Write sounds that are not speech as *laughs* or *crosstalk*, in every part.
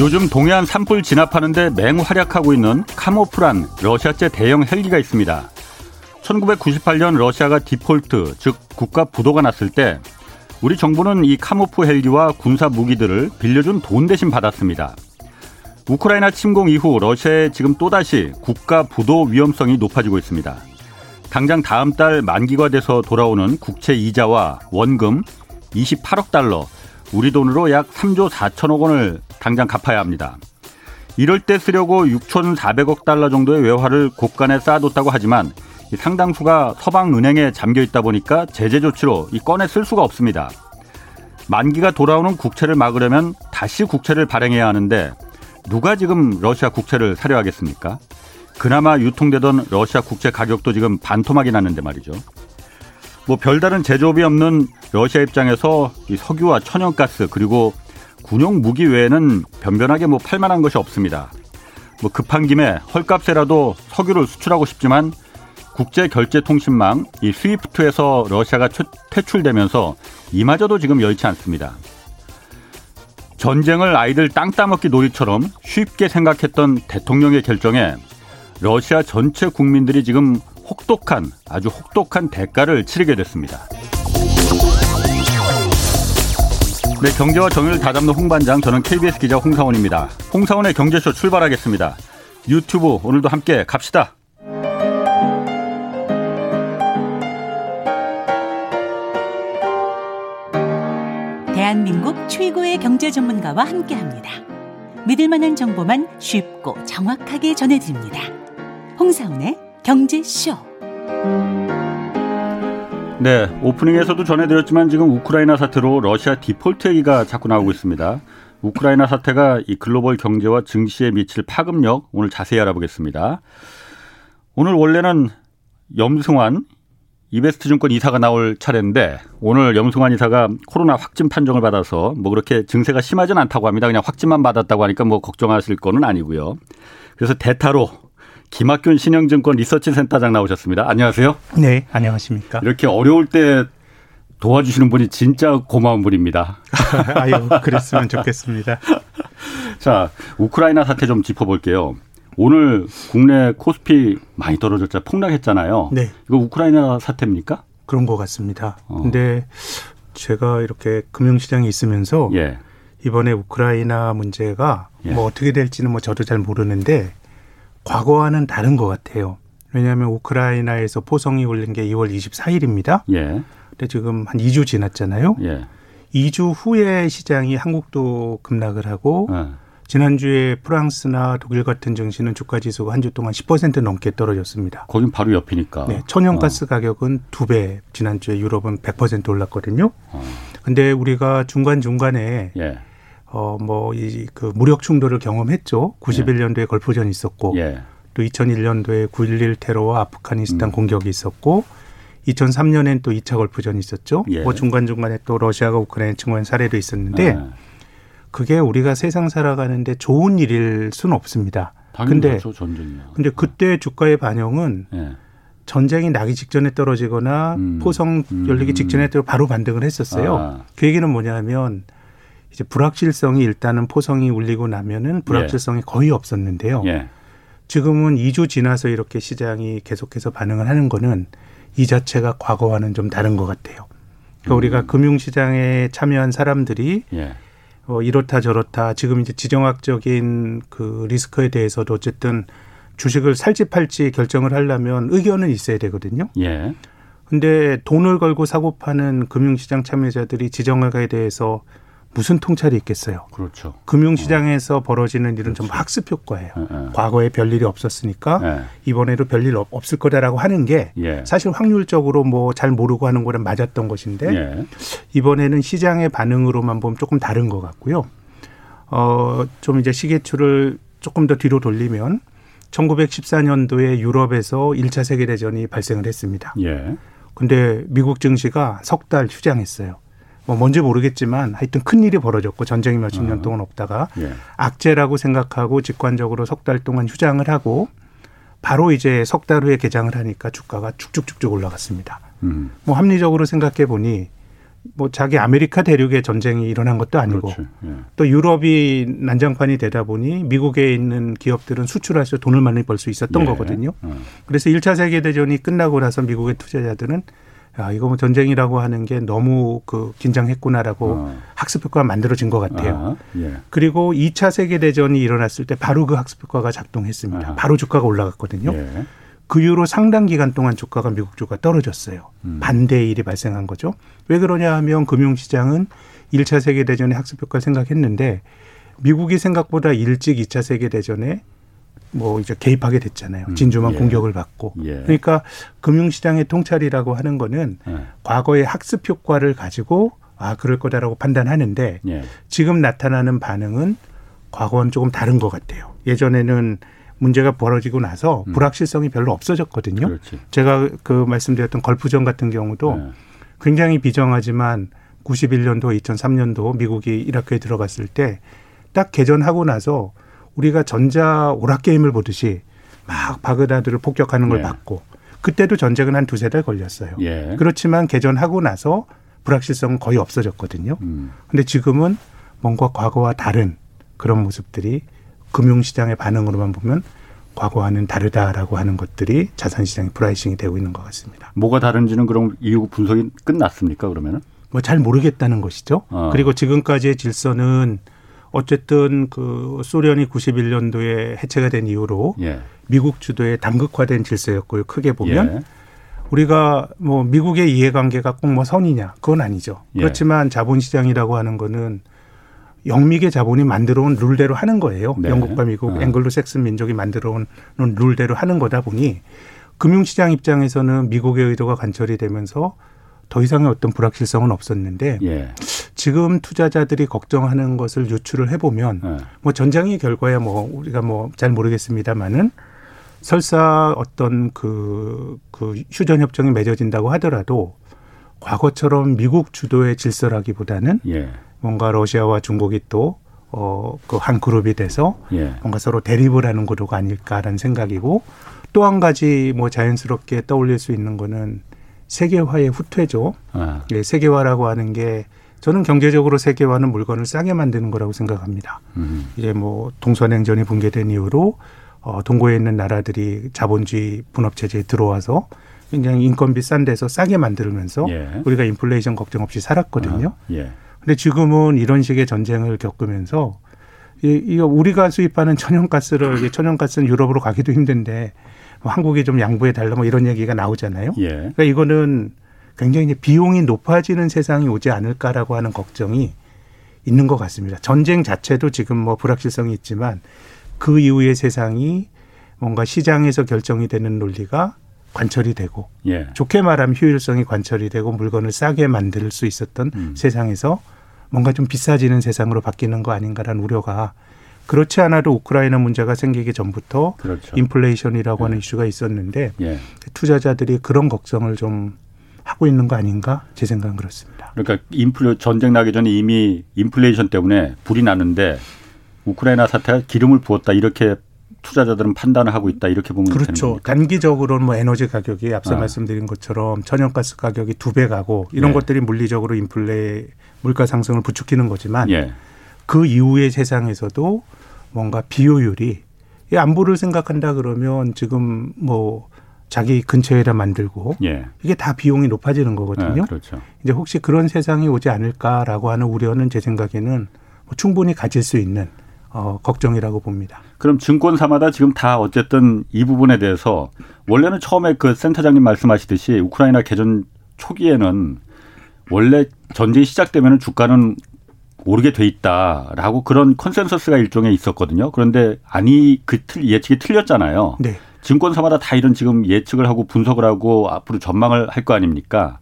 요즘 동해안 산불 진압하는데 맹활약하고 있는 카모프란 러시아제 대형 헬기가 있습니다. 1998년 러시아가 디폴트, 즉 국가 부도가 났을 때 우리 정부는 이 카모프 헬기와 군사 무기들을 빌려준 돈 대신 받았습니다. 우크라이나 침공 이후 러시아의 지금 또다시 국가 부도 위험성이 높아지고 있습니다. 당장 다음 달 만기가 돼서 돌아오는 국채 이자와 원금 28억 달러, 우리 돈으로 약 3조 4천억 원을 당장 갚아야 합니다. 이럴 때 쓰려고 6,400억 달러 정도의 외화를 곳간에 쌓아뒀다고 하지만 상당수가 서방 은행에 잠겨 있다 보니까 제재 조치로 이 꺼내 쓸 수가 없습니다. 만기가 돌아오는 국채를 막으려면 다시 국채를 발행해야 하는데 누가 지금 러시아 국채를 사려 하겠습니까? 그나마 유통되던 러시아 국채 가격도 지금 반토막이 났는데 말이죠. 뭐 별다른 제조업이 없는 러시아 입장에서 이 석유와 천연가스 그리고 군용 무기 외에는 변변하게 뭐 팔만한 것이 없습니다. 뭐 급한 김에 헐값에라도 석유를 수출하고 싶지만 국제 결제 통신망 이 스위프트에서 러시아가 퇴출되면서 이마저도 지금 여의치 않습니다. 전쟁을 아이들 땅 따먹기 놀이처럼 쉽게 생각했던 대통령의 결정에 러시아 전체 국민들이 지금 혹독한 아주 혹독한 대가를 치르게 됐습니다. 네, 경제와 정의를 다잡는 홍반장 저는 KBS 기자 홍사원입니다. 홍사원의 경제쇼 출발하겠습니다. 유튜브 오늘도 함께 갑시다. 대한민국 최고의 경제 전문가와 함께합니다. 믿을 만한 정보만 쉽고 정확하게 전해드립니다. 홍사원의 경제쇼. 네, 오프닝에서도 전해드렸지만 지금 우크라이나 사태로 러시아 디폴트 얘기가 자꾸 나오고 있습니다. 우크라이나 사태가 이 글로벌 경제와 증시에 미칠 파급력 오늘 자세히 알아보겠습니다. 오늘 원래는 염승환 이베스트 증권 이사가 나올 차례인데 오늘 염승환 이사가 코로나 확진 판정을 받아서 뭐 그렇게 증세가 심하진 않다고 합니다. 그냥 확진만 받았다고 하니까 뭐 걱정하실 거는 아니고요. 그래서 대타로 김학균 신영증권 리서치 센터장 나오셨습니다. 안녕하세요. 네, 안녕하십니까. 이렇게 어려울 때 도와주시는 분이 진짜 고마운 분입니다. *laughs* 아유, 그랬으면 좋겠습니다. 자, 우크라이나 사태 좀 짚어볼게요. 오늘 국내 코스피 많이 떨어졌자 폭락했잖아요. 네. 이거 우크라이나 사태입니까? 그런 것 같습니다. 어. 근데 제가 이렇게 금융시장에 있으면서 예. 이번에 우크라이나 문제가 예. 뭐 어떻게 될지는 뭐 저도 잘 모르는데 과거와는 다른 것 같아요. 왜냐하면 우크라이나에서 포성이 올린 게 2월 24일입니다. 예. 근데 지금 한 2주 지났잖아요. 예. 2주 후에 시장이 한국도 급락을 하고 예. 지난주에 프랑스나 독일 같은 증시는 주가 지수가 한 주 동안 10% 넘게 떨어졌습니다. 거긴 바로 옆이니까. 네, 천연가스 어. 가격은 두 배, 지난주에 유럽은 100% 올랐거든요. 어. 근데 우리가 중간중간에 예. 어, 뭐, 이, 그 무력 충돌을 경험했죠. 91년도에 예. 걸프전이 있었고, 예. 또 2001년도에 9.11 테러와 아프가니스탄 음. 공격이 있었고, 2003년엔 또 2차 걸프전이 있었죠. 예. 뭐 중간중간에 또 러시아가 우크라이나 증오한 사례도 있었는데, 예. 그게 우리가 세상 살아가는데 좋은 일일 수는 없습니다. 근데, 그렇죠, 전쟁이야. 근데 그때 주가의 반영은 예. 전쟁이 나기 직전에 떨어지거나 음. 포성 열리기 음. 직전에 바로 반등을 했었어요. 아. 그 얘기는 뭐냐면 이제 불확실성이 일단은 포성이 울리고 나면은 불확실성이 예. 거의 없었는데요. 예. 지금은 2주 지나서 이렇게 시장이 계속해서 반응을 하는 거는 이 자체가 과거와는 좀 다른 것 같아요. 그러니까 음. 우리가 금융시장에 참여한 사람들이 예. 어, 이렇다 저렇다 지금 이제 지정학적인 그 리스크에 대해서도 어쨌든 주식을 살지 팔지 결정을 하려면 의견은 있어야 되거든요. 예. 근데 돈을 걸고 사고 파는 금융시장 참여자들이 지정학에 대해서 무슨 통찰이 있겠어요. 그렇죠. 금융시장에서 어. 벌어지는 일은 그렇죠. 전부 학습 효과예요. 에, 에. 과거에 별일이 없었으니까 에. 이번에도 별일 없을 거다라고 하는 게 예. 사실 확률적으로 뭐 잘 모르고 하는 거랑 맞았던 것인데 예. 이번에는 시장의 반응으로만 보면 조금 다른 것 같고요. 어, 좀 이제 시계추를 조금 더 뒤로 돌리면 1914년도에 유럽에서 1차 세계대전이 발생을 했습니다. 예. 근데 미국 증시가 석 달 휴장했어요. 뭐 뭔지 모르겠지만 하여튼 큰 일이 벌어졌고 전쟁이 몇십 년 아. 동안 없다가 예. 악재라고 생각하고 직관적으로 석 달 동안 휴장을 하고 바로 이제 석 달 후에 개장을 하니까 주가가 쭉쭉쭉쭉 올라갔습니다. 음. 뭐 합리적으로 생각해 보니 뭐 자기 아메리카 대륙에 전쟁이 일어난 것도 아니고 예. 또 유럽이 난장판이 되다 보니 미국에 있는 기업들은 수출해서 돈을 많이 벌 수 있었던 예. 거거든요. 어. 그래서 1차 세계 대전이 끝나고 나서 미국의 투자자들은 야, 이거 뭐 전쟁이라고 하는 게 너무 그 긴장했구나라고 어. 학습 효과가 만들어진 것 같아요. 아, 예. 그리고 2차 세계 대전이 일어났을 때 바로 그 학습 효과가 작동했습니다. 아. 바로 주가가 올라갔거든요. 예. 그 이후로 상당 기간 동안 주가가 미국 주가 떨어졌어요. 음. 반대의 일이 발생한 거죠. 왜 그러냐 하면 금융시장은 1차 세계 대전의 학습 효과를 생각했는데 미국이 생각보다 일찍 2차 세계 대전에 뭐 이제 개입하게 됐잖아요. 음. 진주만 예. 공격을 받고. 예. 그러니까 금융시장의 통찰이라고 하는 거는 예. 과거의 학습 효과를 가지고 아, 그럴 거다라고 판단하는데 예. 지금 나타나는 반응은 과거와는 조금 다른 것 같아요. 예전에는 문제가 벌어지고 나서 음. 불확실성이 별로 없어졌거든요. 그렇지. 제가 그 말씀드렸던 걸프전 같은 경우도 네. 굉장히 비정하지만 91년도, 2003년도 미국이 이라크에 들어갔을 때 딱 개전하고 나서 우리가 전자 오락 게임을 보듯이 막 바그다드를 폭격하는 걸 네. 봤고 그때도 전쟁은 한 두세 달 걸렸어요. 예. 그렇지만 개전하고 나서 불확실성은 거의 없어졌거든요. 음. 근데 지금은 뭔가 과거와 다른 그런 모습들이 금융시장의 반응으로만 보면 과거와는 다르다라고 하는 것들이 자산시장의 pricing이 되고 있는 것 같습니다. 뭐가 다른지는 그럼 이후 분석이 끝났습니까 그러면은? 뭐 잘 모르겠다는 것이죠. 어. 그리고 지금까지의 질서는 어쨌든 그 소련이 91년도에 해체가 된 이후로 예. 미국 주도의 단극화된 질서였고요. 크게 보면 예. 우리가 뭐 미국의 이해관계가 꼭 뭐 선이냐 그건 아니죠. 예. 그렇지만 자본시장이라고 하는 거는 영미계 자본이 만들어온 룰대로 하는 거예요. 네. 영국과 미국, 어. 앵글로색슨 민족이 만들어온 룰대로 하는 거다 보니 금융시장 입장에서는 미국의 의도가 관철이 되면서 더 이상의 어떤 불확실성은 없었는데 예. 지금 투자자들이 걱정하는 것을 유추를 해보면 예. 뭐 전쟁의 결과야 뭐 우리가 뭐 잘 모르겠습니다만은 설사 어떤 그, 그 휴전 협정이 맺어진다고 하더라도 과거처럼 미국 주도의 질서라기보다는 예. 뭔가 러시아와 중국이 또 어, 그 한 그룹이 돼서 예. 뭔가 서로 대립을 하는 구도가 아닐까라는 생각이고 또 한 가지 뭐 자연스럽게 떠올릴 수 있는 거는 세계화의 후퇴죠. 아. 예, 세계화라고 하는 게 저는 경제적으로 세계화는 물건을 싸게 만드는 거라고 생각합니다. 음. 이제 뭐 동서냉전이 붕괴된 이후로 어, 동고에 있는 나라들이 자본주의 분업 체제에 들어와서 굉장히 인건비 싼 데서 싸게 만들면서 예. 우리가 인플레이션 걱정 없이 살았거든요. 아. 예. 근데 지금은 이런 식의 전쟁을 겪으면서 이, 이거 우리가 수입하는 천연가스를 *laughs* 천연가스는 유럽으로 가기도 힘든데 뭐 한국이 좀 양보해 달라 뭐 이런 얘기가 나오잖아요. 예. 그러니까 이거는 굉장히 비용이 높아지는 세상이 오지 않을까라고 하는 걱정이 있는 것 같습니다. 전쟁 자체도 지금 뭐 불확실성이 있지만 그 이후의 세상이 뭔가 시장에서 결정이 되는 논리가 관철이 되고 예. 좋게 말하면 효율성이 관철이 되고 물건을 싸게 만들 수 있었던 음. 세상에서 뭔가 좀 비싸지는 세상으로 바뀌는 거 아닌가라는 우려가 그렇지 않아도 우크라이나 문제가 생기기 전부터 그렇죠. 인플레이션이라고 예. 하는 이슈가 있었는데 예. 투자자들이 그런 걱정을 좀 하고 있는 거 아닌가 제 생각은 그렇습니다. 그러니까 인플레 전쟁 나기 전에 이미 인플레이션 때문에 불이 나는데 우크라이나 사태가 기름을 부었다 이렇게 투자자들은 판단을 하고 있다 이렇게 보면 그렇죠. 단기적으로는 뭐 에너지 가격이 앞서 아. 말씀드린 것처럼 천연가스 가격이 두 배 가고 이런 예. 것들이 물리적으로 인플레 물가 상승을 부추기는 거지만 예. 그 이후의 세상에서도 뭔가 비효율이 이 안보를 생각한다 그러면 지금 뭐 자기 근처에다 만들고 예. 이게 다 비용이 높아지는 거거든요. 아, 그렇죠. 이제 혹시 그런 세상이 오지 않을까라고 하는 우려는 제 생각에는 뭐 충분히 가질 수 있는 어, 걱정이라고 봅니다. 그럼 증권사마다 지금 다 어쨌든 이 부분에 대해서 원래는 처음에 그 센터장님 말씀하시듯이 우크라이나 개전 초기에는 원래 전쟁이 시작되면 주가는 오르게 돼 있다라고 그런 consensus가 일종에 있었거든요. 그런데 아니 그 틀, 예측이 틀렸잖아요. 네. 증권사마다 다 이런 지금 예측을 하고 분석을 하고 앞으로 전망을 할 거 아닙니까?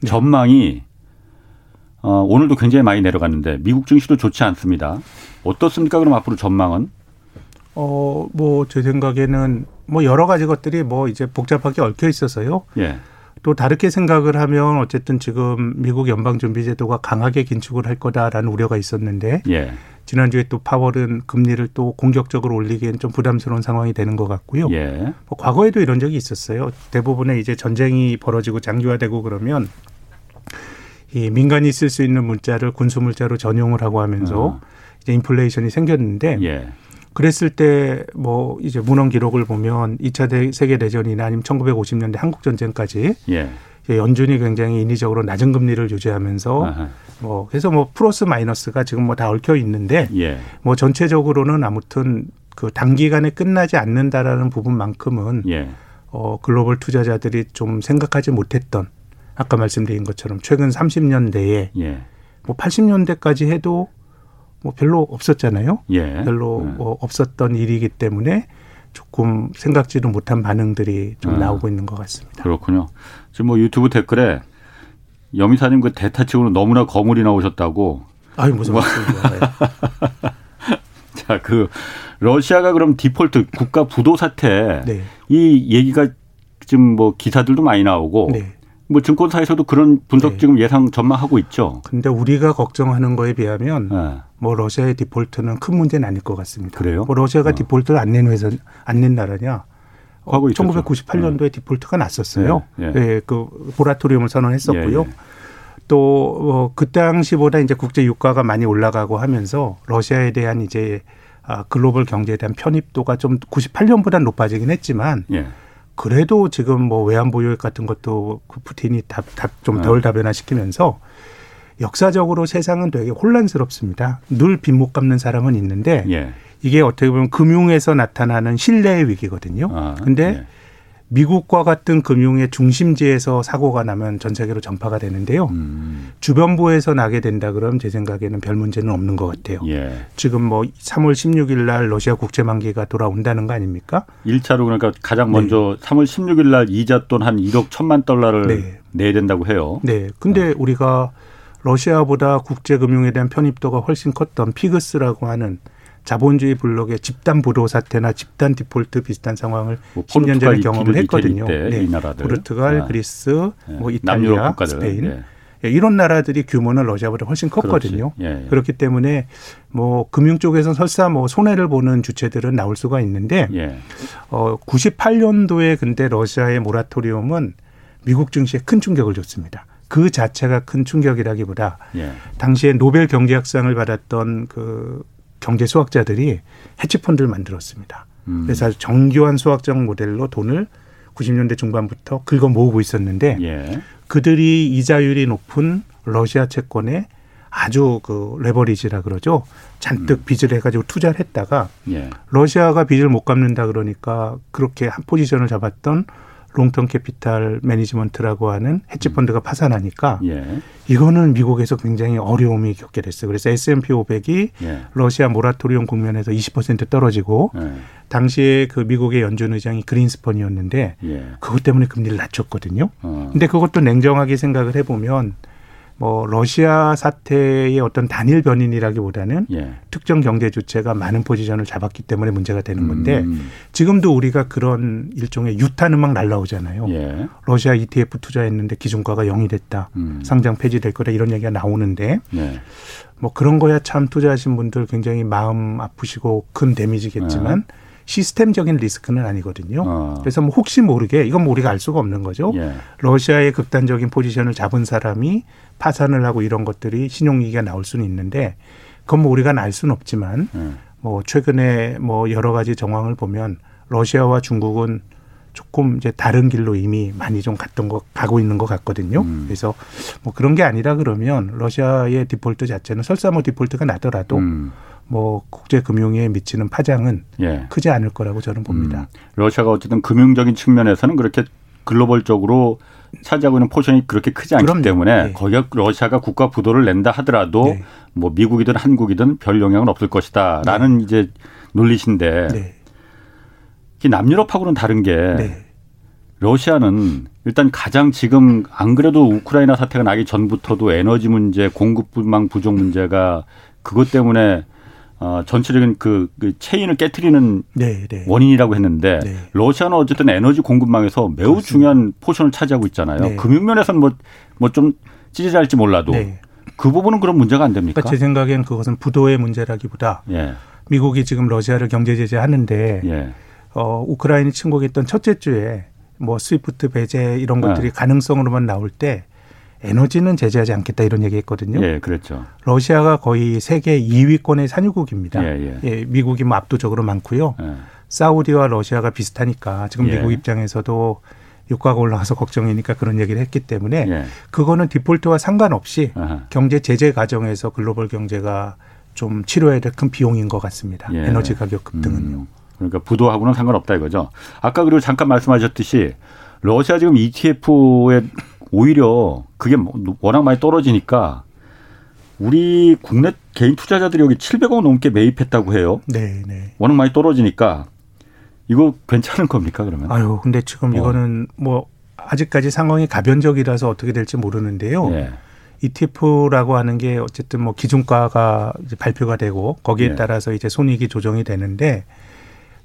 네. 전망이 어, 오늘도 굉장히 많이 내려갔는데 미국 증시도 좋지 않습니다. 어떻습니까? 그럼 앞으로 전망은? 어, 뭐 제 생각에는 뭐 여러 가지 것들이 뭐 이제 복잡하게 얽혀 있어서요. 예. 또 다르게 생각을 하면 어쨌든 지금 미국 연방준비제도가 강하게 긴축을 할 거다라는 우려가 있었는데 예. 지난주에 또 파월은 금리를 또 공격적으로 올리기엔 좀 부담스러운 상황이 되는 것 같고요. 예. 뭐 과거에도 이런 적이 있었어요. 대부분의 이제 전쟁이 벌어지고 장기화되고 그러면 이 민간이 쓸 수 있는 문자를 군수 물자로 전용을 하고 하면서 어. 이제 인플레이션이 생겼는데 예. 그랬을 때 뭐 이제 문헌 기록을 보면 2차 세계 대전이나 아니면 1950년대 한국 전쟁까지 예. 연준이 굉장히 인위적으로 낮은 금리를 유지하면서 아하. 뭐 그래서 뭐 플러스 마이너스가 지금 뭐 다 얽혀 있는데 예. 뭐 전체적으로는 아무튼 그 단기간에 끝나지 않는다라는 부분만큼은 예. 어 글로벌 투자자들이 좀 생각하지 못했던 아까 말씀드린 것처럼 최근 30년 내에 예. 뭐 80년대까지 해도 뭐 별로 없었잖아요. 예. 별로 예. 뭐 없었던 일이기 때문에 조금 생각지도 못한 반응들이 좀 아, 나오고 있는 것 같습니다. 그렇군요. 지금 뭐 유튜브 댓글에 여미사님 그 대타 치고는 너무나 거물이 나오셨다고. 아유 무슨 뭐. 말씀이세요? *laughs* 자, 그 러시아가 그럼 디폴트 국가 부도 사태 네. 이 얘기가 지금 뭐 기사들도 많이 나오고 네. 뭐 증권사에서도 그런 분석 네. 지금 예상 전망하고 있죠. 근데 우리가 걱정하는 거에 비하면 네. 뭐 러시아의 디폴트는 큰 문제는 아닐 것 같습니다. 그래요? 뭐 러시아가 어. 디폴트를 안 내는 회사 안낸 나라냐? 어, 1998년도에 네. 디폴트가 났었어요. 네, 네. 네, 그 선언했었고요. 예, 예. 또 어, 그 당시보다 이제 국제 유가가 많이 올라가고 하면서 러시아에 대한 이제 아, 글로벌 경제에 대한 편입도가 좀 98년보다 높아지긴 했지만 예. 그래도 지금 뭐 외환 보 유액 같은 것도 그 푸틴이 좀덜 네. 다변화시키면서 역사적으로 세상은 되게 혼란스럽습니다. 늘 빚못 갚는 사람은 있는데 예. 이게 어떻게 보면 금융에서 나타나는 신뢰의 위기거든요. 아, 근데 예. 미국과 같은 금융의 중심지에서 사고가 나면 전 세계로 전파가 되는데요. 음. 주변부에서 나게 된다 그러면 제 생각에는 별 문제는 없는 것 같아요. 예. 지금 뭐 3월 16일 날 러시아 국제만기가 돌아온다는 거 아닙니까? 1차로 그러니까 가장 먼저 네. 3월 16일 날 이자 돈 한 1억 1천만 달러를 네. 내야 된다고 해요. 네. 근데 어. 우리가 러시아보다 국제금융에 대한 편입도가 훨씬 컸던 피그스라고 하는 자본주의 블록의 집단 부도 사태나 집단 디폴트 비슷한 상황을 뭐 10년 전에 경험을 했거든요. 네. 포르투갈, 아. 그리스, 네. 뭐 이탈리아, 스페인. 네. 예, 이런 나라들이 규모는 러시아보다 훨씬 컸거든요. 예, 예. 그렇기 때문에 뭐 금융 쪽에서 설사 뭐 손해를 보는 주체들은 나올 수가 있는데 예. 어 98년도에 근데 러시아의 모라토리움은 미국 증시에 큰 충격을 줬습니다. 그 자체가 큰 충격이라기보다 예. 당시에 노벨 경제학상을 받았던 그 경제 수학자들이 헤지펀드를 만들었습니다. 음. 그래서 정교한 수학적 모델로 돈을 90년대 중반부터 긁어 모으고 있었는데 예. 그들이 이자율이 높은 러시아 채권에 아주 그 leverage라 그러죠. 잔뜩 음. 빚을 해가지고 투자를 했다가 예. 러시아가 빚을 못 갚는다 그러니까 그렇게 한 포지션을 잡았던 Long-Term Capital Management라고 하는 헤지 펀드가 파산하니까 예. 이거는 미국에서 굉장히 어려움이 겪게 됐어요. 그래서 S&P 500이 예. 러시아 모라토리움 국면에서 20% 떨어지고 예. 당시에 그 미국의 연준 의장이 그린스펀이었는데 예. 그것 때문에 금리를 낮췄거든요. 어. 근데 그것도 냉정하게 생각을 해보면 뭐 러시아 사태의 어떤 단일 변인이라기보다는 예. 특정 경제 주체가 많은 포지션을 잡았기 때문에 문제가 되는 건데 음. 지금도 우리가 그런 일종의 유탄 음악 날라오잖아요. 예. 러시아 ETF 투자했는데 기준가가 0이 됐다. 음. 상장 폐지될 거다 이런 얘기가 나오는데 예. 뭐 그런 거야 참 투자하신 분들 굉장히 마음 아프시고 큰 데미지겠지만 예. 시스템적인 리스크는 아니거든요. 어. 그래서 뭐 혹시 모르게 이건 뭐 우리가 알 수가 없는 거죠. 예. 러시아의 극단적인 포지션을 잡은 사람이 파산을 하고 이런 것들이 신용위기가 나올 수는 있는데 그건 뭐 우리가 알 수는 없지만 예. 뭐 최근에 뭐 여러 가지 정황을 보면 러시아와 중국은 조금 이제 다른 길로 이미 많이 좀 갔던 거 가고 있는 것 같거든요. 음. 그래서 뭐 그런 게 아니라 그러면 러시아의 디폴트 자체는 설사 뭐 디폴트가 나더라도 음. 뭐 국제 금융에 미치는 파장은 예. 크지 않을 거라고 저는 봅니다. 음. 러시아가 어쨌든 금융적인 측면에서는 그렇게 글로벌적으로 차지하고 있는 포션이 그렇게 크지 않기 그럼요. 때문에 네. 거기가 러시아가 국가 부도를 낸다 하더라도 네. 뭐 미국이든 한국이든 별 영향은 없을 것이다라는 네. 이제 논리신데 네. 남유럽하고는 다른 게 네. 러시아는 일단 가장 지금 안 그래도 우크라이나 사태가 나기 전부터도 에너지 문제, 공급망 부족 문제가 그것 때문에 어, 전체적인 그, 그 체인을 깨뜨리는 네, 네. 원인이라고 했는데 네. 러시아는 어쨌든 에너지 공급망에서 매우 그렇습니다. 중요한 포션을 차지하고 있잖아요. 네. 금융 면에서는 뭐 뭐 좀 찌질할지 몰라도 네. 그 부분은 그런 문제가 안 됩니까? 그러니까 제 생각엔 그것은 부도의 문제라기보다 예. 미국이 지금 러시아를 경제 제재하는데 예. 어, 우크라이나 침공했던 첫째 주에 뭐 스위프트 배제 이런 것들이 예. 가능성으로만 나올 때 에너지는 제재하지 않겠다 이런 얘기했거든요. 예, 그렇죠. 러시아가 거의 세계 2위권의 산유국입니다. 예, 예. 예 미국이 뭐 압도적으로 많고요. 예. 사우디와 러시아가 비슷하니까 지금 예. 미국 입장에서도 유가가 올라가서 걱정이니까 그런 얘기를 했기 때문에 예. 그거는 디폴트와 상관없이 아하. 경제 제재 과정에서 글로벌 경제가 좀 치료해야 될 큰 비용인 것 같습니다. 예. 에너지 가격 급등은요. 음. 그러니까 부도하고는 상관없다 이거죠. 아까 그리고 잠깐 말씀하셨듯이 러시아 지금 ETF에 오히려 그게 뭐 워낙 많이 떨어지니까 우리 국내 개인 투자자들이 여기 700억 넘게 매입했다고 해요. 네, 네. 워낙 많이 떨어지니까 이거 괜찮은 겁니까 그러면? 아유, 근데 지금 어. 이거는 뭐 아직까지 상황이 가변적이라서 어떻게 될지 모르는데요. 예. ETF라고 하는 게 어쨌든 뭐 기준가가 발표가 되고 거기에 예. 따라서 이제 손익이 조정이 되는데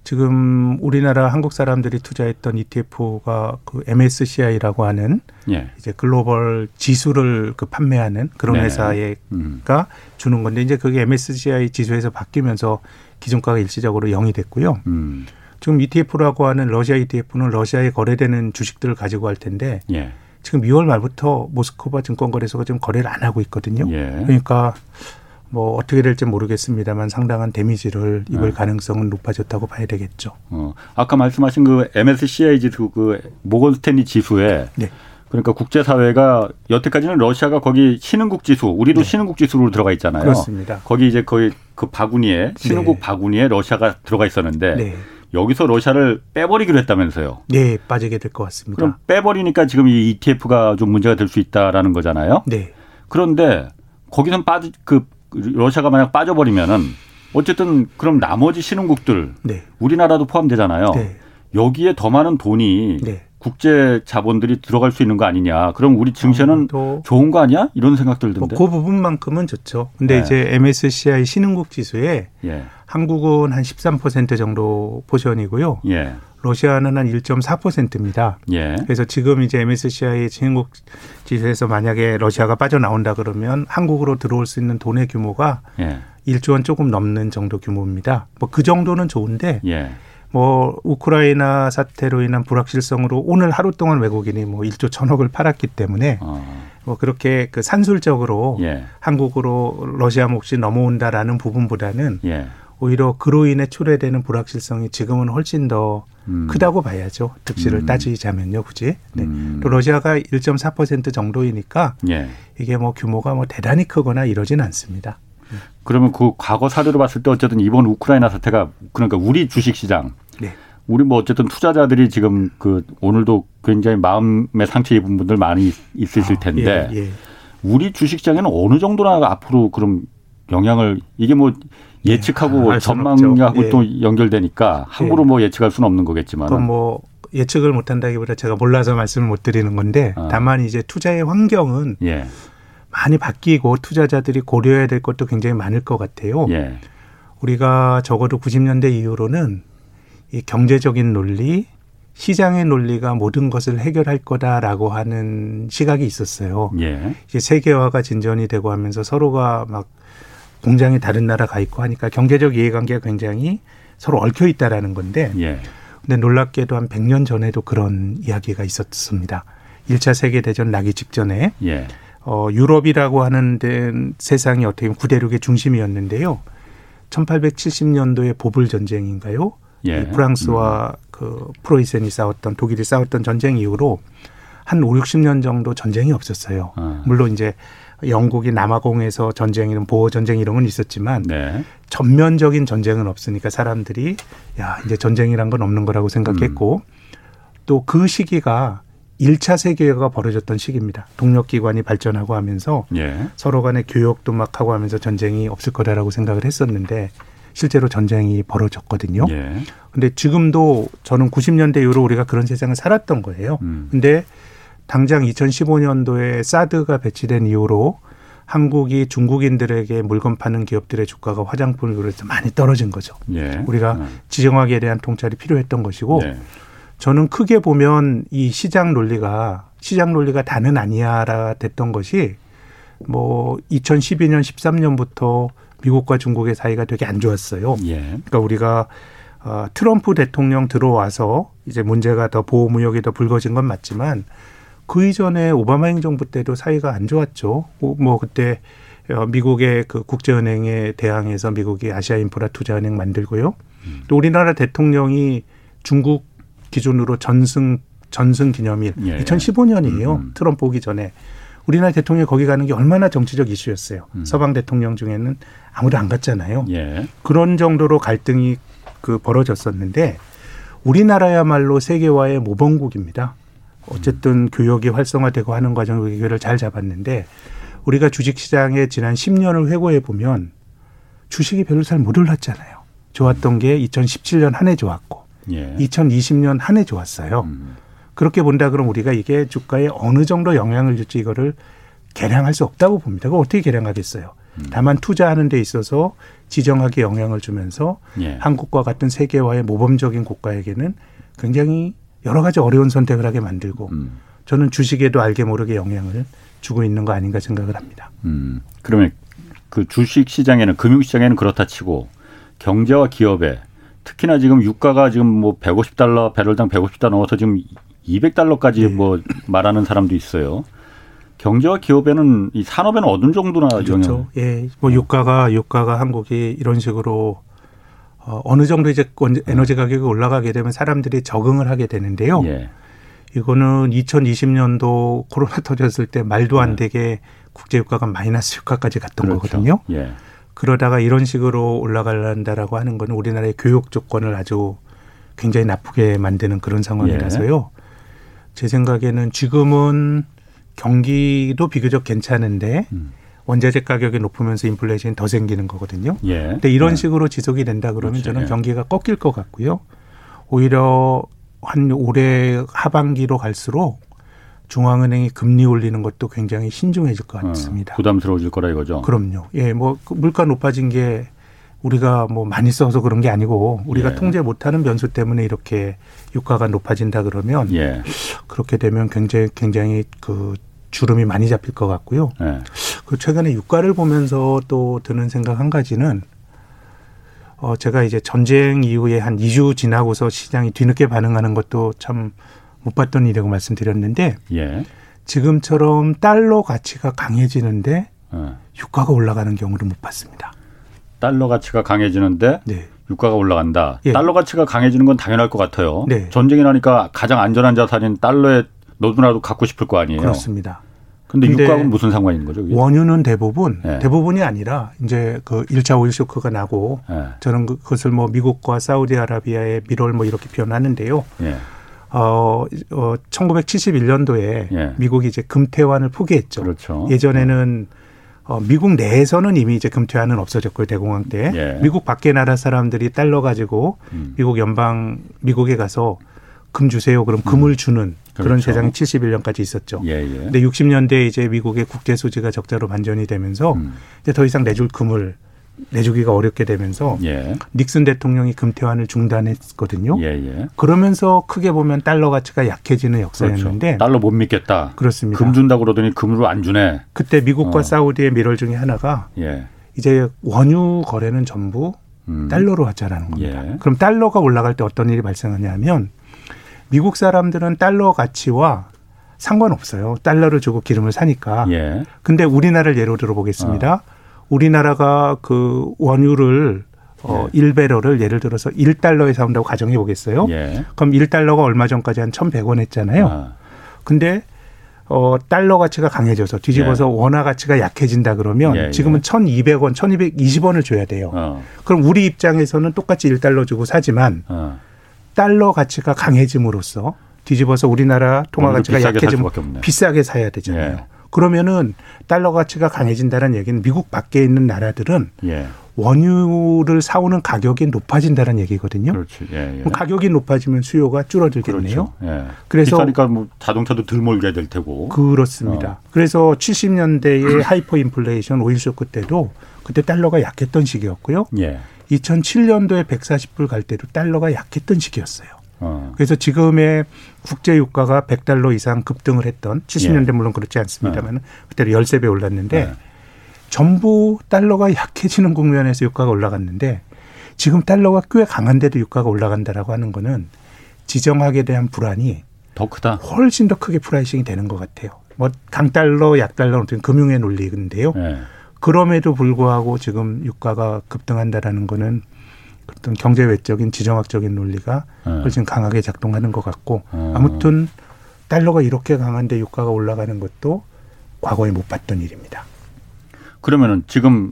지금 우리나라 한국 사람들이 투자했던 ETF가 그 MSCI라고 하는 예. 이제 글로벌 지수를 그 판매하는 그런 네. 회사가 음. 주는 건데 이제 그게 MSCI 지수에서 바뀌면서 기준가가 일시적으로 영이 됐고요. 음. 지금 ETF라고 하는 러시아 ETF는 러시아에 거래되는 주식들을 가지고 할 텐데 예. 지금 2월 말부터 모스크바 증권거래소가 지금 거래를 안 하고 있거든요. 예. 그러니까 뭐 어떻게 될지 모르겠습니다만 상당한 데미지를 입을 네. 가능성은 높아졌다고 봐야 되겠죠. 어, 아까 말씀하신 그 MSCI 지수 그 모건 스탠리 지수에 네. 그러니까 국제사회가 여태까지는 러시아가 거기 신흥국 지수, 우리도 네. 신흥국 지수로 들어가 있잖아요. 그렇습니다. 거기 이제 거의 그 바구니에 신흥국 네. 바구니에 러시아가 들어가 있었는데 네. 여기서 러시아를 빼버리기로 했다면서요. 네, 빠지게 될 것 같습니다. 그럼 빼버리니까 지금 이 ETF가 좀 문제가 될 수 있다라는 거잖아요. 네. 그런데 거기선 빠지 그 러시아가 만약 빠져버리면은 어쨌든 그럼 나머지 신흥국들 네. 우리나라도 포함되잖아요. 네. 여기에 더 많은 돈이 네. 국제 자본들이 들어갈 수 있는 거 아니냐. 그럼 우리 증시는 좋은 거 아니야? 이런 생각 들던데. 뭐 그 부분만큼은 좋죠. 근데 네. 이제 MSCI 신흥국 지수에 예. 한국은 한 13% 정도 포션이고요. 예. 러시아는 한 1.4%입니다. 예. 그래서 지금 이제 MSCI 신흥국 지수에서 만약에 러시아가 빠져나온다 그러면 한국으로 들어올 수 있는 돈의 규모가 예. 1조 원 조금 넘는 정도 규모입니다. 뭐 그 정도는 좋은데 예. 뭐 우크라이나 사태로 인한 불확실성으로 오늘 하루 동안 외국인이 뭐 1조 천억을 팔았기 때문에 어. 뭐 그렇게 그 산술적으로 예. 한국으로 러시아 몫이 넘어온다라는 부분보다는 예. 오히려 그로 인해 초래되는 불확실성이 지금은 훨씬 더 음. 크다고 봐야죠. 득실을 음. 따지자면요, 굳이. 네. 음. 또 러시아가 1.4% 정도이니까 예. 이게 뭐 규모가 뭐 대단히 크거나 이러진 않습니다. 그러면 그 과거 사례로 봤을 때 어쨌든 이번 우크라이나 사태가 그러니까 우리 주식 시장 네. 우리 뭐 어쨌든 투자자들이 지금 그 오늘도 굉장히 마음의 상처 입은 분들 많이 있으실 아, 텐데 아, 예, 예. 우리 주식 시장에는 어느 정도나 앞으로 그럼 영향을 이게 뭐 예측하고 예, 전망하고 예. 또 연결되니까 함부로 예. 뭐 예측할 수는 없는 거겠지만 뭐 예측을 못한다기보다 제가 몰라서 말씀을 못 드리는 건데 아. 다만 이제 투자의 환경은 예. 많이 바뀌고 투자자들이 고려해야 될 것도 굉장히 많을 것 같아요. 예. 우리가 적어도 90년대 이후로는 이 경제적인 논리, 시장의 논리가 모든 것을 해결할 거다라고 하는 시각이 있었어요. 예. 이제 세계화가 진전이 되고 하면서 서로가 막 공장이 다른 나라 가 있고 하니까 경제적 이해관계가 굉장히 서로 얽혀 있다라는 건데. 예. 근데 놀랍게도 한 100년 전에도 그런 이야기가 있었습니다. 1차 세계 대전 나기 직전에 예. 어 유럽이라고 하는 데 세상이 어떻게 보면 구대륙의 중심이었는데요. 1870년도에 보불 전쟁인가요? 예. 프랑스와 음. 그 프로이센이 싸웠던 독일이 싸웠던 전쟁 이후로 한 5, 60년 정도 전쟁이 없었어요. 아. 물론 이제 영국이 남아공에서 전쟁이는 보호 전쟁 이런 건 있었지만 네. 전면적인 전쟁은 없으니까 사람들이 야 이제 전쟁이란 건 없는 거라고 생각했고 음. 또그 시기가 1차 세계화가 벌어졌던 시기입니다. 동력기관이 발전하고 하면서 예. 서로 간에 교역도 막 하고 하면서 전쟁이 없을 거라고 생각을 했었는데 실제로 전쟁이 벌어졌거든요. 예. 근데 지금도 저는 90년대 이후로 우리가 그런 세상을 살았던 거예요. 음. 근데 당장 2015년도에 사드가 배치된 이후로 한국이 중국인들에게 물건 파는 기업들의 주가가 화장품을 비롯해서 많이 떨어진 거죠. 예. 우리가 음. 지정학에 대한 통찰이 필요했던 것이고 예. 저는 크게 보면 이 시장 논리가 시장 논리가 다는 아니야라 됐던 것이 뭐 2012년 13년부터 미국과 중국의 사이가 되게 안 좋았어요. 예. 그러니까 우리가 어, 트럼프 대통령 들어와서 이제 문제가 더 보호 무역이 더 불거진 건 맞지만 그 이전에 오바마 행정부 때도 사이가 안 좋았죠. 뭐 그때 어, 미국의 그 국제은행에 대항해서 미국이 아시아 인프라 투자은행 만들고요. 음. 또 우리나라 대통령이 중국 기준으로 전승 전승 기념일 예. 2015년이에요. 음. 트럼프 오기 전에 우리나라 대통령이 거기 가는 게 얼마나 정치적 이슈였어요. 음. 서방 대통령 중에는 아무도 안 갔잖아요. 예. 그런 정도로 갈등이 그 벌어졌었는데 우리나라야말로 세계화의 모범국입니다. 어쨌든 음. 교역이 활성화되고 하는 과정을 기회를 잘 잡았는데 우리가 주식시장에 지난 10년을 회고해 보면 주식이 별로 잘 못 올랐잖아요. 좋았던 게 2017년 한 해 좋았고 예. 2020년 한 해 좋았어요. 음. 그렇게 본다 그러면 우리가 이게 주가에 어느 정도 영향을 줄지 이거를 계량할 수 없다고 봅니다. 그걸 어떻게 계량하겠어요? 음. 다만 투자하는 데 있어서 지정하게 영향을 주면서 예. 한국과 같은 세계화의 모범적인 국가에게는 굉장히 여러 가지 어려운 선택을 하게 만들고 음. 저는 주식에도 알게 모르게 영향을 주고 있는 거 아닌가 생각을 합니다. 음. 그러면 그 주식 시장에는 금융 시장에는 그렇다 치고 경제와 기업에 특히나 지금 유가가 지금 뭐 150달러 배럴당 150달러 넘어서 지금 200달러까지 네. 뭐 말하는 사람도 있어요. 경제와 기업에는 이 산업에는 어느 정도나 그렇죠. 영향? 예, 뭐 유가가 유가가 한국이 이런 식으로 어, 어느 정도 이제 에너지 가격이 올라가게 되면 사람들이 적응을 하게 되는데요. 예. 이거는 2020년도 코로나 터졌을 때 말도 안 네. 되게 국제 유가가 마이너스 유가까지 갔던 그렇죠. 거거든요. 예. 그러다가 이런 식으로 올라갈란다라고 하는 거는 우리나라의 교육 조건을 아주 굉장히 나쁘게 만드는 그런 상황이라서요. 예. 제 생각에는 지금은 경기도 비교적 괜찮은데 음. 원자재 가격이 높으면서 인플레이션이 더 생기는 거거든요. 예. 근데 이런 예. 식으로 지속이 된다 그러면 그렇지. 저는 경기가 꺾일 것 같고요. 오히려 한 올해 하반기로 갈수록 중앙은행이 금리 올리는 것도 굉장히 신중해질 것 어, 같습니다. 어, 부담스러워질 거라 이거죠. 그럼요. 예, 뭐그 물가 높아진 게 우리가 뭐 많이 써서 그런 게 아니고 우리가 예. 통제 못하는 변수 때문에 이렇게 유가가 높아진다 그러면 예. 그렇게 되면 굉장히 굉장히 그 주름이 많이 잡힐 것 같고요. 예. 그 최근에 유가를 보면서 또 드는 생각 한 가지는 어 제가 이제 전쟁 이후에 한 2주 지나고서 시장이 뒤늦게 반응하는 것도 참 못 봤던 일이라고 말씀드렸는데 예. 지금처럼 달러 가치가 강해지는데 예. 유가가 올라가는 경우를 못 봤습니다. 달러 가치가 강해지는데 네. 유가가 올라간다. 예. 달러 가치가 강해지는 건 당연할 것 같아요. 네. 전쟁이 나니까 가장 안전한 자산인 달러에 너도나도 갖고 싶을 거 아니에요. 그렇습니다. 근데, 근데 유가하고는 무슨 상관이 있는 거죠? 그게? 원유는 대부분 네. 대부분이 아니라 이제 그 1차 오일 쇼크가 나고 네. 저는 그, 그것을 뭐 미국과 사우디아라비아의 밀월 뭐 이렇게 표현하는데요. 네. 어, 어 1971년도에 미국이 이제 금태환을 포기했죠. 그렇죠. 예전에는 어, 미국 내에서는 이미 이제 금퇴환은 없어졌고요 대공황 때 예. 미국 밖에 나라 사람들이 달러 가지고 음. 미국 연방 미국에 가서 금 주세요 그럼 금을 음. 주는 그런 그렇죠. 세상이 71년까지 있었죠. 예, 예. 근데 60년대 이제 미국의 국제 수지가 적자로 반전이 되면서 음. 이제 더 이상 내줄 금을 내주기가 어렵게 되면서 예. 닉슨 대통령이 금태환을 중단했거든요. 예예. 예. 그러면서 크게 보면 달러 가치가 약해지는 역사였는데 그렇죠. 달러 못 믿겠다. 그렇습니다. 금 준다 그러더니 금으로 안 주네. 그때 미국과 어. 사우디의 밀월 중에 하나가 예. 이제 원유 거래는 전부 음. 달러로 하자라는 겁니다. 예. 그럼 달러가 올라갈 때 어떤 일이 발생하냐면 미국 사람들은 달러 가치와 상관없어요. 달러를 주고 기름을 사니까. 예. 근데 우리나라를 예로 들어보겠습니다. 어. 우리나라가 그 원유를 어, 예. 1배럴을 예를 들어서 1달러에 사온다고 가정해 보겠어요. 예. 그럼 1달러가 얼마 전까지 한 1,100원 했잖아요. 아. 근데 어, 달러 가치가 강해져서 뒤집어서 예. 원화 가치가 약해진다 그러면 예, 예. 지금은 1,200원, 1,220원을 줘야 돼요. 어. 그럼 우리 입장에서는 똑같이 1달러 주고 사지만 어. 달러 가치가 강해짐으로써 뒤집어서 우리나라 통화 가치가 약해지면 비싸게 사야 되잖아요. 예. 그러면은 달러 가치가 강해진다는 얘기는 미국 밖에 있는 나라들은 예. 원유를 사오는 가격이 높아진다는 얘기거든요. 그렇지. 예, 예. 가격이 높아지면 수요가 줄어들겠네요. 그렇죠. 예. 그래서 비싸니까 뭐 자동차도 덜 몰게 될 테고. 그렇습니다. 어. 그래서 70년대의 *clears throat* 하이퍼 인플레이션 오일 쇼크 때도 그때 달러가 약했던 시기였고요. 예. 2007년도에 140불 갈 때도 달러가 약했던 시기였어요. 어. 그래서 지금의 국제 유가가 100달러 이상 급등을 했던 70년대 예. 물론 그렇지 않습니다만 어. 그때로 13배 올랐는데 예. 전부 달러가 약해지는 국면에서 유가가 올라갔는데 지금 달러가 꽤 강한데도 유가가 올라간다라고 하는 거는 지정학에 대한 불안이 더 크다. 훨씬 더 크게 pricing이 되는 것 같아요. 뭐 강달러, 약달러 어떤 금융의 논리인데요. 네. 그럼에도 불구하고 지금 유가가 급등한다라는 거는 어떤 경제 외적인 지정학적인 논리가 네. 훨씬 강하게 작동하는 것 같고 어. 아무튼 달러가 이렇게 강한데 유가가 올라가는 것도 과거에 못 봤던 일입니다. 그러면은 지금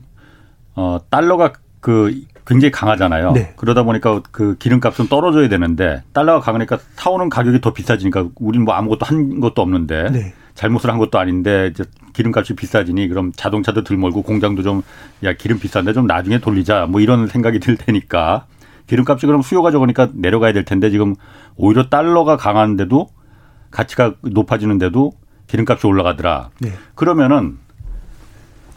어 달러가 그 굉장히 강하잖아요. 네. 그러다 보니까 그 기름값은 떨어져야 되는데 달러가 강하니까 사오는 가격이 더 비싸지니까 우리는 뭐 아무것도 한 것도 없는데 네. 잘못을 한 것도 아닌데 이제 기름값이 비싸지니 그럼 자동차도 덜 몰고 공장도 좀 야 기름 비싼데 좀 나중에 돌리자 뭐 이런 생각이 들 테니까 기름값이 그럼 수요가 적으니까 내려가야 될 텐데 지금 오히려 달러가 강한데도 가치가 높아지는데도 기름값이 올라가더라. 네. 그러면은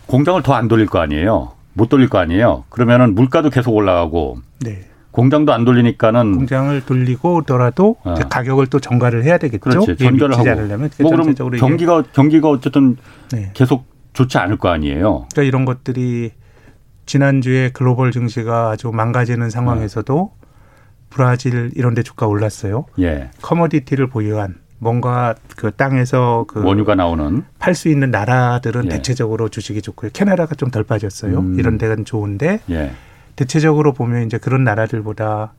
공장을 더 안 돌릴 거 아니에요. 못 돌릴 거 아니에요. 그러면은 물가도 계속 올라가고 네. 공장도 안 돌리니까는 공장을 돌리고더라도 어. 가격을 또 전가를 해야 되겠죠. 그렇지. 전가를 하고. 하려면 뭐 그럼 경기가 경기가 어쨌든 네. 계속 좋지 않을 거 아니에요. 그러니까 이런 것들이 지난주에 글로벌 증시가 아주 망가지는 상황에서도 어. 브라질 이런 데 주가 올랐어요. 예. 커머디티를 보유한 뭔가 그 땅에서 그 원유가 나오는 팔 수 있는 나라들은 예. 대체적으로 주식이 좋고요. 캐나다가 좀 덜 빠졌어요. 음. 이런 데는 좋은데 예. 대체적으로 보면 이제 그런 나라들보다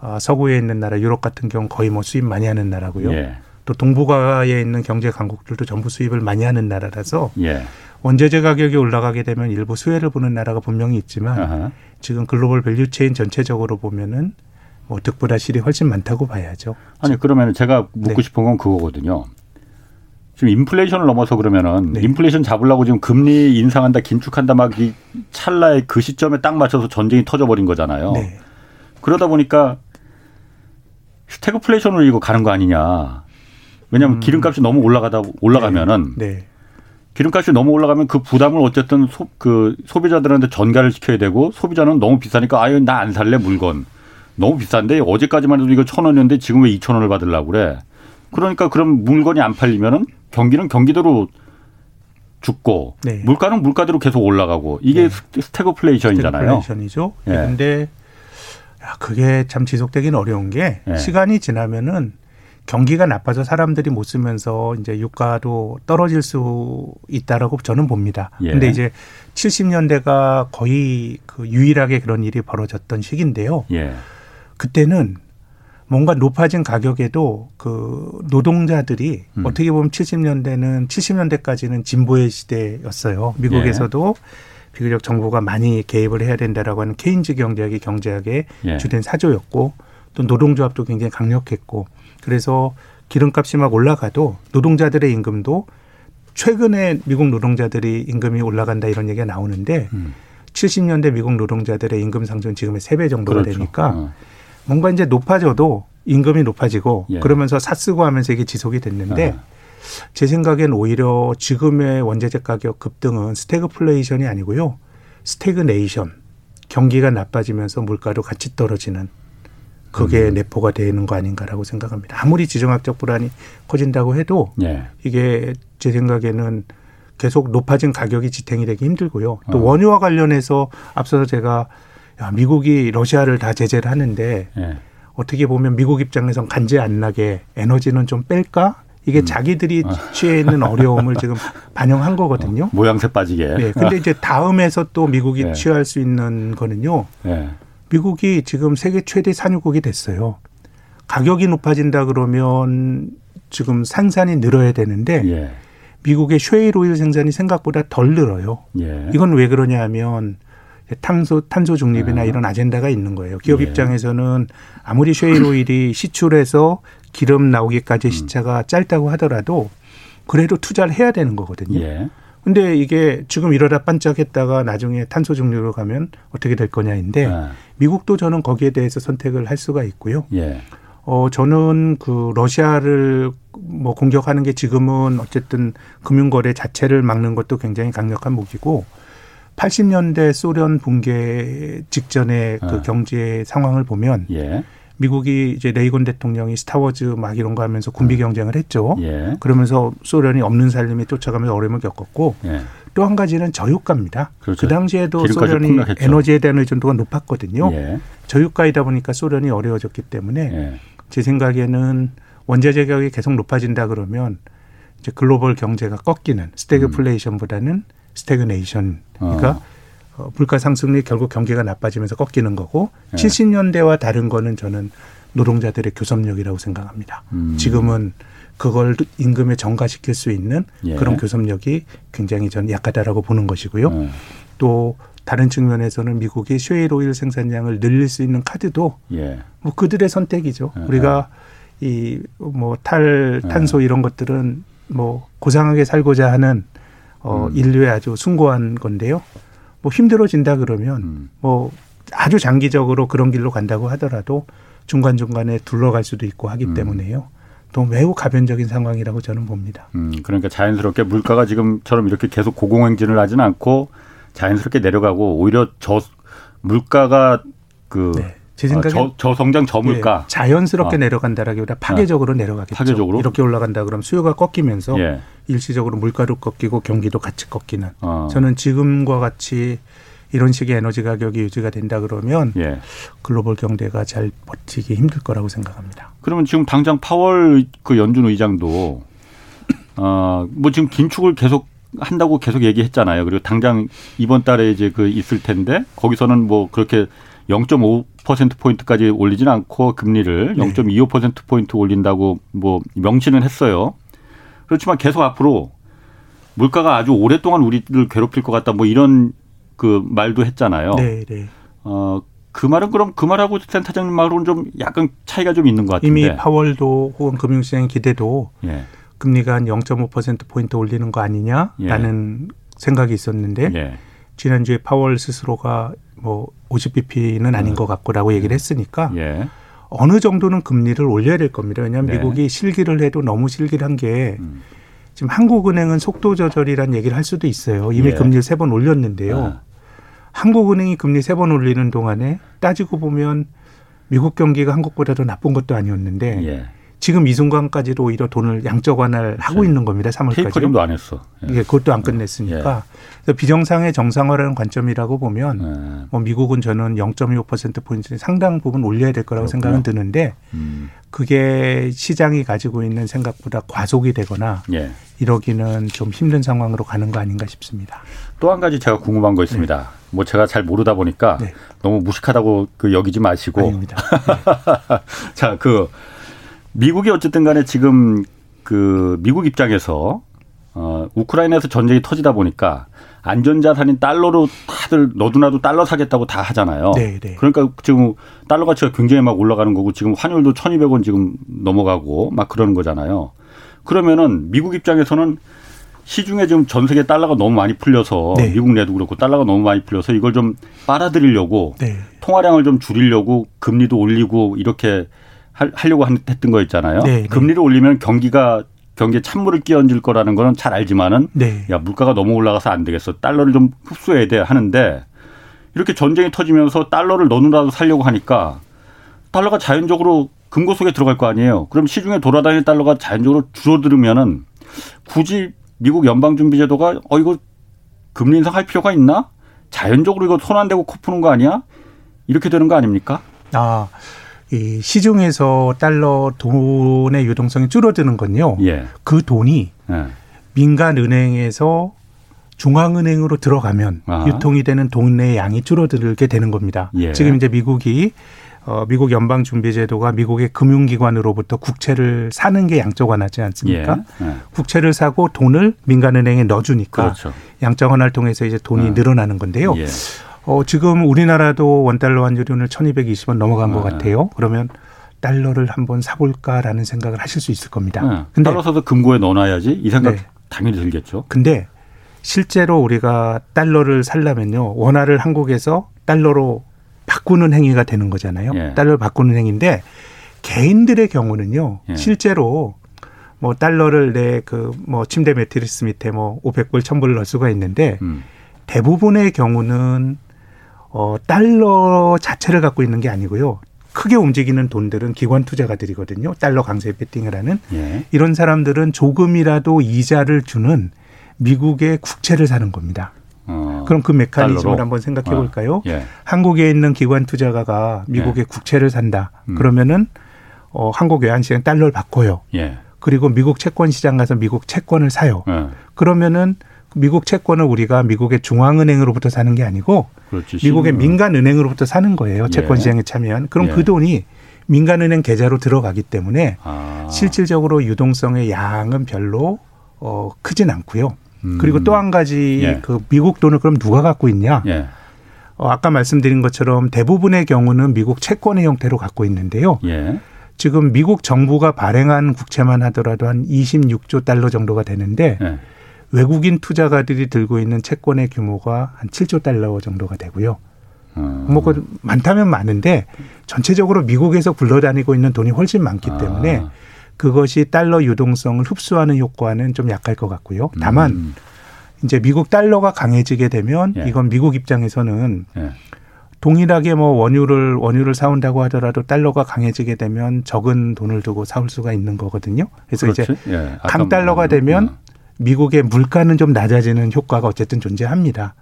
어, 서구에 있는 나라 유럽 같은 경우 거의 뭐 수입 많이 하는 나라고요. 예. 또 동북아에 있는 경제 강국들도 전부 수입을 많이 하는 나라라서 예. 원자재 가격이 올라가게 되면 일부 수혜를 보는 나라가 분명히 있지만 아하. 지금 글로벌 value chain 전체적으로 보면은 뭐 득보다 실이 훨씬 많다고 봐야죠. 아니 그러면 제가 묻고 네. 싶은 건 그거거든요. 지금 인플레이션을 넘어서 그러면은 네. 인플레이션 잡으려고 지금 금리 인상한다 긴축한다 막 이 찰나의 그 시점에 딱 맞춰서 전쟁이 터져버린 거잖아요. 네. 그러다 보니까 스태그플레이션으로 이거 가는 거 아니냐. 왜냐하면 음. 기름값이 너무 올라가다 올라가면은 네. 네. 기름값이 너무 올라가면 그 부담을 어쨌든 소, 그 소비자들한테 전가를 시켜야 되고 소비자는 너무 비싸니까 아유 나 안 살래 물건 너무 비싼데 어제까지만 해도 이거 천 원이었는데 지금 왜 이천 원을 받으려고 그래. 그러니까 그럼 물건이 안 팔리면은 경기는 경기대로 죽고 네. 물가는 물가대로 계속 올라가고 이게 네. 스태그플레이션이잖아요. 스태그플레이션이죠. 예. 그런데 야, 그게 참 지속되기는 어려운 게 예. 시간이 지나면은 경기가 나빠져 사람들이 못 쓰면서 이제 유가도 떨어질 수 있다라고 저는 봅니다. 예. 근데 이제 70년대가 거의 그 유일하게 그런 일이 벌어졌던 시기인데요. 예. 그때는 뭔가 높아진 가격에도 그 노동자들이 음. 어떻게 보면 70년대는 70년대까지는 진보의 시대였어요. 미국에서도 예. 비교적 정부가 많이 개입을 해야 된다라고 하는 케인즈 경제학이 경제학의 예. 주된 사조였고 또 노동조합도 굉장히 강력했고 그래서 기름값이 막 올라가도 노동자들의 임금도 최근에 미국 노동자들이 임금이 올라간다 이런 얘기가 나오는데 음. 70년대 미국 노동자들의 임금 상승 지금의 세 배 정도가 그렇죠. 되니까 어. 뭔가 이제 높아져도 임금이 높아지고 예. 그러면서 사쓰고 하면서 이게 지속이 됐는데 아. 제 생각엔 오히려 지금의 원자재 가격 급등은 스태그플레이션이 아니고요. Stagnation. 경기가 나빠지면서 물가도 같이 떨어지는 그게 음. 내포가 되는 거 아닌가라고 생각합니다. 아무리 지정학적 불안이 커진다고 해도 예. 이게 제 생각에는 계속 높아진 가격이 지탱이 되기 힘들고요. 또 어. 원유와 관련해서 앞서서 제가 야, 미국이 러시아를 다 제재를 하는데 예. 어떻게 보면 미국 입장에선 간지 안 나게 에너지는 좀 뺄까? 이게 음. 자기들이 아. 취해 있는 어려움을 지금 *laughs* 반영한 거거든요. 어, 모양새 빠지게. 네. 근데 이제 다음에서 또 미국이 *laughs* 예. 취할 수 있는 거는요. 예. 미국이 지금 세계 최대 산유국이 됐어요. 가격이 높아진다 그러면 지금 생산이 늘어야 되는데 예. 미국의 쉐일 오일 생산이 생각보다 덜 늘어요. 예. 이건 왜 그러냐 하면 탄소 탄소 중립이나 아. 이런 아젠다가 있는 거예요. 기업 예. 입장에서는 아무리 쉐일 오일이 *clears throat* 시출해서 기름 나오기까지 음. 시차가 짧다고 하더라도 그래도 투자를 해야 되는 거거든요. 예. 근데 이게 지금 이러다 반짝했다가 나중에 탄소 중립으로 가면 어떻게 될 거냐인데 아. 미국도 저는 거기에 대해서 선택을 할 수가 있고요. 예. 어 저는 그 러시아를 뭐 공격하는 게 지금은 어쨌든 금융 거래 자체를 막는 것도 굉장히 강력한 무기고 80년대 소련 붕괴 직전의 그 어. 경제 상황을 보면 예. 미국이 이제 레이건 대통령이 스타워즈 막 이런 거 하면서 군비 어. 경쟁을 했죠. 예. 그러면서 소련이 없는 살림에 쫓아가면서 어려움을 겪었고 예. 또 한 가지는 저유가입니다. 그렇죠. 그 당시에도 소련이 몰락했죠. 에너지에 대한 의존도가 높았거든요. 예. 저유가이다 보니까 소련이 어려워졌기 때문에 예. 제 생각에는 원자재 가격이 계속 높아진다 그러면 이제 글로벌 경제가 꺾이는 스태그플레이션보다는 stagnation 그러니까 어. 어, 물가 상승률이 결국 경기가 나빠지면서 꺾이는 거고 네. 70년대와 다른 거는 저는 노동자들의 교섭력이라고 생각합니다. 음. 지금은 그걸 임금에 전가시킬 수 있는 예. 그런 교섭력이 굉장히 저는 약하다라고 보는 것이고요. 음. 또 다른 측면에서는 미국이 쉐일 오일 생산량을 늘릴 수 있는 카드도 예. 뭐 그들의 선택이죠. 예. 우리가 이 뭐 탈 탄소 예. 이런 것들은 뭐 고상하게 살고자 하는 어 음. 인류의 아주 숭고한 건데요. 뭐 힘들어진다 그러면 음. 뭐 아주 장기적으로 그런 길로 간다고 하더라도 중간 중간에 둘러갈 수도 있고 하기 음. 때문에요. 또 매우 가변적인 상황이라고 저는 봅니다. 음, 그러니까 자연스럽게 물가가 지금처럼 이렇게 계속 고공행진을 하지는 않고 자연스럽게 내려가고 오히려 저 물가가 그 네. 제 생각에 아, 저, 저성장 저물가 예, 자연스럽게 아. 내려간다라기보다 파괴적으로 아. 내려가겠죠. 파괴적으로 이렇게 올라간다 그러면 수요가 꺾이면서 예. 일시적으로 물가도 꺾이고 경기도 같이 꺾이는. 아. 저는 지금과 같이 이런 식의 에너지 가격이 유지가 된다 그러면 예. 글로벌 경제가 잘 버티기 힘들 거라고 생각합니다. 그러면 지금 당장 파월 그 연준 의장도 어뭐 지금 긴축을 계속 한다고 계속 얘기했잖아요. 그리고 당장 이번 달에 이제 그 있을 텐데 거기서는 뭐 그렇게 0.5% 포인트까지 올리지는 않고 금리를 네. 0.25% 포인트 올린다고 뭐 명시는 했어요. 그렇지만 계속 앞으로 물가가 아주 오랫동안 우리를 괴롭힐 것 같다 뭐 이런 그 말도 했잖아요. 네, 네. 어, 그 말은 그럼 그 말하고 센터장님 말은 좀 약간 차이가 좀 있는 것 같은데. 이미 파월도 혹은 금융시장 기대도 예. 금리가 한 0.5% 포인트 올리는 거 아니냐라는 예. 생각이 있었는데 예. 지난주에 파월 스스로가 뭐 50bp는 아닌 음. 것 같고라고 얘기를 했으니까 예. 어느 정도는 금리를 올려야 될 겁니다. 왜냐하면 네. 미국이 실기를 해도 너무 실기를 한게 음. 지금 한국은행은 속도 조절이란 얘기를 할 수도 있어요. 이미 예. 금리를 세 번 올렸는데요. 아. 한국은행이 금리 세 번 올리는 동안에 따지고 보면 미국 경기가 한국보다 도 나쁜 것도 아니었는데 예. 지금 이 순간까지도 오히려 돈을 양적 완화를 하고 네. 있는 겁니다. 3월까지. 테이퍼링도 안 했어. 예. 예 그것도 안 끝냈으니까. 예. 비정상의 정상화라는 관점이라고 보면 예. 뭐 미국은 저는 0.25% 포인트 상당 부분 올려야 될 거라고 그렇구나. 생각은 드는데 음. 그게 시장이 가지고 있는 생각보다 과속이 되거나 예. 이러기는 좀 힘든 상황으로 가는 거 아닌가 싶습니다. 또 한 가지 제가 궁금한 거 있습니다. 네. 뭐 제가 잘 모르다 보니까 네. 너무 무식하다고 그 여기지 마시고. 아닙니다. *laughs* 자, 그 미국이 어쨌든 간에 지금 그 미국 입장에서 어 우크라이나에서 전쟁이 터지다 보니까 안전자산인 달러로 다들 너도나도 달러 사겠다고 다 하잖아요. 네, 네. 그러니까 지금 달러 가치가 굉장히 막 올라가는 거고 지금 환율도 천이백 원 지금 넘어가고 막 그러는 거잖아요. 그러면은 미국 입장에서는 시중에 지금 전 세계 달러가 너무 많이 풀려서 네. 미국 내도 그렇고 달러가 너무 많이 풀려서 이걸 좀 빨아들이려고 네. 통화량을 좀 줄이려고 금리도 올리고 이렇게 하려고 했던 거 있잖아요. 네, 네, 금리를 올리면 경기가 경기에 찬물을 끼얹을 거라는 거는 잘 알지만은 네. 야 물가가 너무 올라가서 안 되겠어. 달러를 좀 흡수해야 돼 하는데 이렇게 전쟁이 터지면서 달러를 너누나도 살려고 하니까 달러가 자연적으로 금고 속에 들어갈 거 아니에요. 그럼 시중에 돌아다니는 달러가 자연적으로 줄어들으면은 굳이 미국 연방준비제도가 어 이거 금리 인상할 필요가 있나? 자연적으로 이거 손 안 대고 코 푸는 거 아니야? 이렇게 되는 거 아닙니까? 아. 이 시중에서 달러 돈의 유동성이 줄어드는 건요. 예. 그 돈이 예. 민간 은행에서 중앙은행으로 들어가면 아하. 유통이 되는 돈의 양이 줄어들게 되는 겁니다. 예. 지금 이제 미국이 어, 미국 연방준비제도가 미국의 금융기관으로부터 국채를 사는 게 양적 완화지 않습니까? 예. 예. 국채를 사고 돈을 민간은행에 넣어주니까 그렇죠. 양적 완화를 통해서 이제 돈이 예. 늘어나는 건데요. 예. 어, 지금 우리나라도 원달러 환율이 오늘 1220원 넘어간 네. 것 같아요. 그러면 달러를 한번 사볼까라는 생각을 하실 수 있을 겁니다. 네. 근데 달러 사서 금고에 넣어놔야지 이 생각 네. 당연히 들겠죠. 근데 실제로 우리가 달러를 살려면요. 원화를 한국에서 달러로 바꾸는 행위가 되는 거잖아요. 예. 달러를 바꾸는 행위인데 개인들의 경우는요. 예. 실제로 뭐 달러를 내 그 뭐 침대 매트리스 밑에 뭐 500불, 1000불 넣을 수가 있는데 음. 대부분의 경우는 어, 달러 자체를 갖고 있는 게 아니고요. 크게 움직이는 돈들은 기관 투자가들이거든요. 달러 강세 베팅을 하는 예. 이런 사람들은 조금이라도 이자를 주는 미국의 국채를 사는 겁니다. 어, 그럼 그 메커니즘을 달러로? 한번 생각해 볼까요? 어, 예. 한국에 있는 기관 투자가가 미국의 예. 국채를 산다. 음. 그러면은 어, 한국 외환시장 달러를 바꿔요. 예. 그리고 미국 채권 시장 가서 미국 채권을 사요. 예. 그러면은 미국 채권을 우리가 미국의 중앙은행으로부터 사는 게 아니고 그렇지, 미국의 민간은행으로부터 사는 거예요. 채권 예. 시장에 참여한. 그럼 예. 그 돈이 민간은행 계좌로 들어가기 때문에 아. 실질적으로 유동성의 양은 별로 어, 크진 않고요. 음. 그리고 또 한 가지 예. 그 미국 돈을 그럼 누가 갖고 있냐? 예. 어, 아까 말씀드린 것처럼 대부분의 경우는 미국 채권의 형태로 갖고 있는데요. 예. 지금 미국 정부가 발행한 국채만 하더라도 한 26조 달러 정도가 되는데 예. 외국인 투자가들이 들고 있는 채권의 규모가 한 7조 달러 정도가 되고요. 음. 뭐, 그 많다면 많은데 전체적으로 미국에서 굴러다니고 있는 돈이 훨씬 많기 아. 때문에 아. 그것이 달러 유동성을 흡수하는 효과는 좀 약할 것 같고요. 다만 음. 이제 미국 달러가 강해지게 되면 예. 이건 미국 입장에서는 예. 동일하게 뭐 원유를 원유를 사온다고 하더라도 달러가 강해지게 되면 적은 돈을 두고 사올 수가 있는 거거든요. 그래서 그렇지? 이제 예. 강달러가 되면 어. 미국의 물가는 좀 낮아지는 효과가 어쨌든 존재합니다.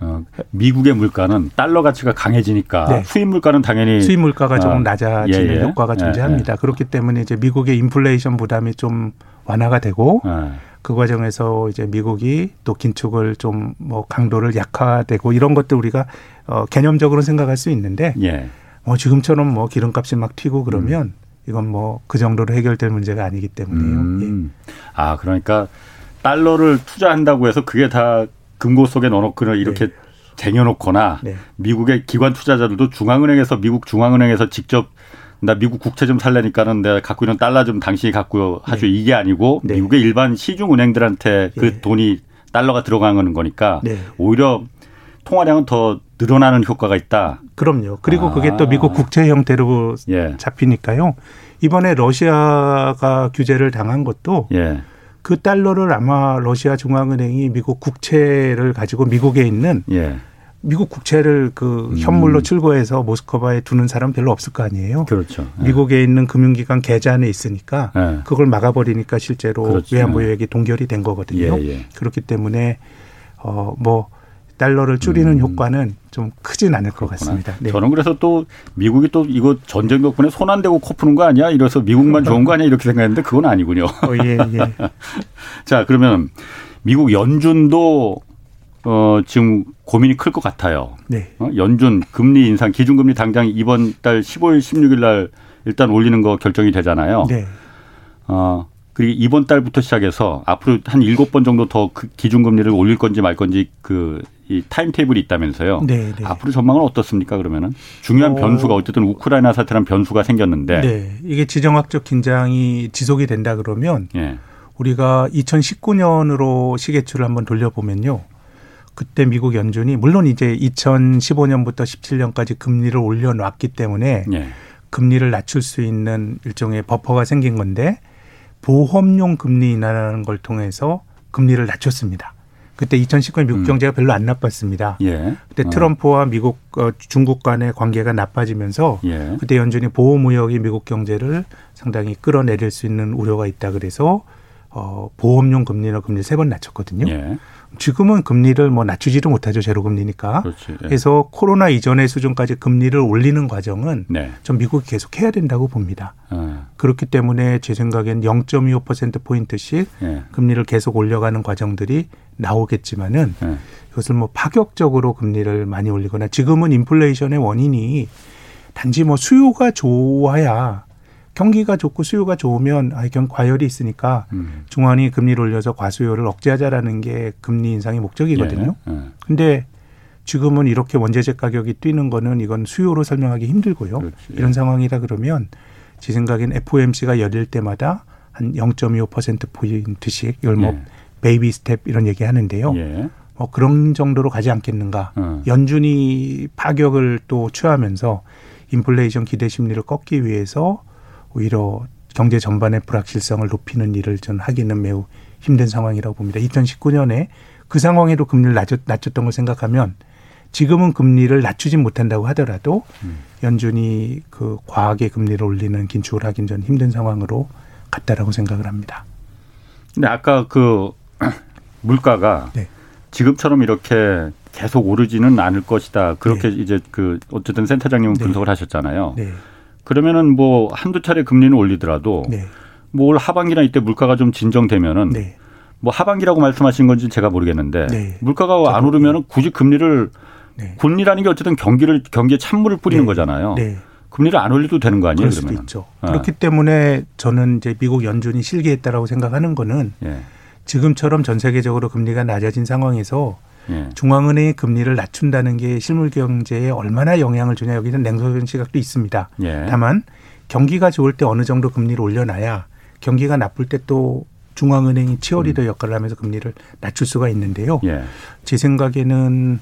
어, 미국의 물가는 달러 가치가 강해지니까 네. 수입 물가는 당연히 수입 물가가 조금 어, 낮아지는 예, 예. 효과가 예, 존재합니다. 예, 그렇기 때문에 이제 미국의 인플레이션 부담이 좀 완화가 되고 예. 그 과정에서 이제 미국이 또 긴축을 좀 뭐 강도를 약화되고 이런 것들 우리가 어, 개념적으로 생각할 수 있는데 예. 뭐 지금처럼 뭐 기름값이 막 튀고 그러면 음. 이건 뭐 그 정도로 해결될 문제가 아니기 때문에요. 음. 아 그러니까 달러를 투자한다고 해서 그게 다 금고 속에 넣어놓고 이렇게 네. 쟁여놓거나 네. 미국의 기관 투자자들도 중앙은행에서 미국 중앙은행에서 직접 나 미국 국채 좀 살래니까는 내가 갖고 있는 달러 좀 당신이 갖고 하죠. 네. 이게 아니고 네. 미국의 일반 시중 은행들한테 그 예. 돈이 달러가 들어가는 거니까 네. 오히려 통화량은 더 늘어나는 효과가 있다. 그럼요. 그리고 아. 그게 또 미국 국채 형태로 예. 잡히니까요. 이번에 러시아가 규제를 당한 것도 예. 그 달러를 아마 러시아 중앙은행이 미국 국채를 가지고 미국에 있는 예. 미국 국채를 그 음. 현물로 음. 출고해서 모스크바에 두는 사람 별로 없을 거 아니에요. 그렇죠. 예. 미국에 있는 금융기관 계좌 안에 있으니까 예. 그걸 막아버리니까 실제로 그렇죠. 외환보유액이 동결이 된 거거든요. 예, 예. 그렇기 때문에 어뭐 달러를 줄이는 음. 효과는 좀 크진 않을 그렇구나. 것 같습니다. 네. 저는 그래서 또 미국이 또 이거 전쟁 덕분에 손 안 대고 코 푸는 거 아니야? 이래서 미국만 좋은 거 아니야? 이렇게 생각했는데 그건 아니군요. 어, 예, 예. *laughs* 자, 그러면 미국 연준도 어, 지금 고민이 클 것 같아요. 네. 어, 연준 금리 인상, 기준금리 당장 이번 달 15일, 16일 날 일단 올리는 거 결정이 되잖아요. 네. 어, 그리고 이번 달부터 시작해서 앞으로 한 일곱 번 정도 더그 기준금리를 올릴 건지 말 건지 그 이 타임 테이블이 있다면서요. 네, 네. 앞으로 전망은 어떻습니까? 그러면은 중요한 어. 변수가 어쨌든 우크라이나 사태란 변수가 생겼는데. 네. 이게 지정학적 긴장이 지속이 된다 그러면 네. 우리가 2019년으로 시계추를 한번 돌려보면요. 그때 미국 연준이 물론 이제 2015년부터 17년까지 금리를 올려놨기 때문에 네. 금리를 낮출 수 있는 일종의 버퍼가 생긴 건데 보험용 금리 인하라는 걸 통해서 금리를 낮췄습니다. 그때 2019년 미국 음. 경제가 별로 안 나빴습니다. 예. 그때 어. 트럼프와 미국 어, 중국 간의 관계가 나빠지면서 예. 그때 연준이 보호 무역이 미국 경제를 상당히 끌어내릴 수 있는 우려가 있다 그래서 어, 보험용 금리나 금리 세 번 낮췄거든요. 예. 지금은 금리를 뭐 낮추지도 못하죠 제로금리니까. 그렇지, 예. 그래서 코로나 이전의 수준까지 금리를 올리는 과정은 네. 좀 미국이 계속 해야 된다고 봅니다. 어. 그렇기 때문에 제 생각엔 0.25% 포인트씩 예. 금리를 계속 올려가는 과정들이 나오겠지만은 예. 이것을 뭐 파격적으로 금리를 많이 올리거나 지금은 인플레이션의 원인이 단지 뭐 수요가 좋아야 경기가 좋고 수요가 좋으면 아 이건 과열이 있으니까 음. 중앙이 금리를 올려서 과수요를 억제하자라는 게 금리 인상의 목적이거든요. 예, 예. 근데 지금은 이렇게 원자재 가격이 뛰는 거는 이건 수요로 설명하기 힘들고요. 그렇지, 예. 이런 상황이라 그러면 제 생각엔 FOMC가 열릴 때마다 한 0.25% 포인트씩 이걸 뭐 예. baby step 이런 얘기 하는데요. 예. 뭐 그런 정도로 가지 않겠는가. 어. 연준이 파격을 또 취하면서 인플레이션 기대 심리를 꺾기 위해서 오히려 경제 전반의 불확실성을 높이는 일을 전 하기는 매우 힘든 상황이라고 봅니다. 2019년에 그 상황에도 금리를 낮췄, 낮췄 던 걸 생각하면 지금은 금리를 낮추진 못한다고 하더라도 음. 연준이 그 과하게 금리를 올리는 긴축을 하긴 전 힘든 상황으로 갔다라고 생각을 합니다. 근데 아까 그 *clears throat* 물가가 네. 지금처럼 이렇게 계속 오르지는 않을 것이다. 그렇게 네. 이제 그 어쨌든 센터장님은 네. 분석을 하셨잖아요. 네. 그러면은 뭐 한두 차례 금리는 올리더라도 네. 뭐올 하반기나 이때 물가가 좀 진정되면은 네. 뭐 하반기라고 말씀하신 건지 제가 모르겠는데 네. 물가가 안 오르면은 굳이 금리를 네. 금리라는 게 어쨌든 경기를 경기에 찬물을 뿌리는 네. 거잖아요. 네. 금리를 안 올려도 되는 거 아니에요? 그럴 수도 그러면 있죠. 어. 그렇기 때문에 저는 이제 미국 연준이 실기했다라고 생각하는 거는 예. 지금처럼 전 세계적으로 금리가 낮아진 상황에서 예. 중앙은행이 금리를 낮춘다는 게 실물 경제에 얼마나 영향을 주냐 여기는 냉소적인 시각도 있습니다. 예. 다만 경기가 좋을 때 어느 정도 금리를 올려놔야 경기가 나쁠 때 또 중앙은행이 치어리더 음. 역할을 하면서 금리를 낮출 수가 있는데요. 예. 제 생각에는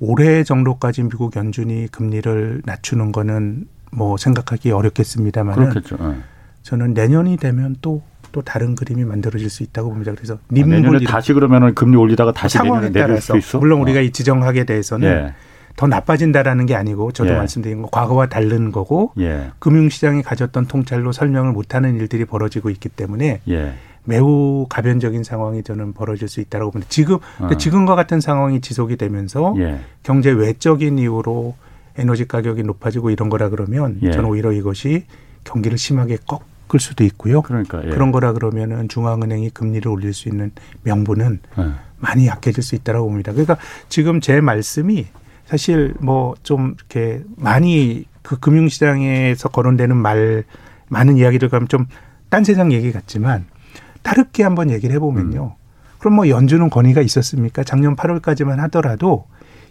올해 정도까지 미국 연준이 금리를 낮추는 거는 뭐 생각하기 어렵겠습니다만 그렇겠죠. 네. 저는 내년이 되면 또 또 다른 그림이 만들어질 수 있다고 봅니다. 그래서 아, 내년에 다시 그러면은 금리 올리다가 다시 상황에 있어. 물론 우리가 어. 이 지정하게 대해서는 예. 더 나빠진다라는 게 아니고 저도 예. 말씀드린 거 과거와 다른 거고 예. 금융시장이 가졌던 통찰로 설명을 못하는 일들이 벌어지고 있기 때문에 예. 매우 가변적인 상황이 저는 벌어질 수 있다고 봅니다. 지금 어. 지금과 같은 상황이 지속이 되면서 예. 경제 외적인 이유로 에너지 가격이 높아지고 이런 거라 그러면 예. 저는 오히려 이것이 경기를 심하게 꺾 을 수도 있고요. 그러니까 예. 그런 거라 그러면은 중앙은행이 금리를 올릴 수 있는 명분은 예. 많이 약해질 수 있다라고 봅니다. 그러니까 지금 제 말씀이 사실 뭐 좀 이렇게 많이 그 금융시장에서 거론되는 말 많은 이야기를 그럼 좀딴 세상 얘기 같지만 다르게 한번 얘기를 해보면요. 음. 그럼 뭐 연준은 권위가 있었습니까? 작년 8월까지만 하더라도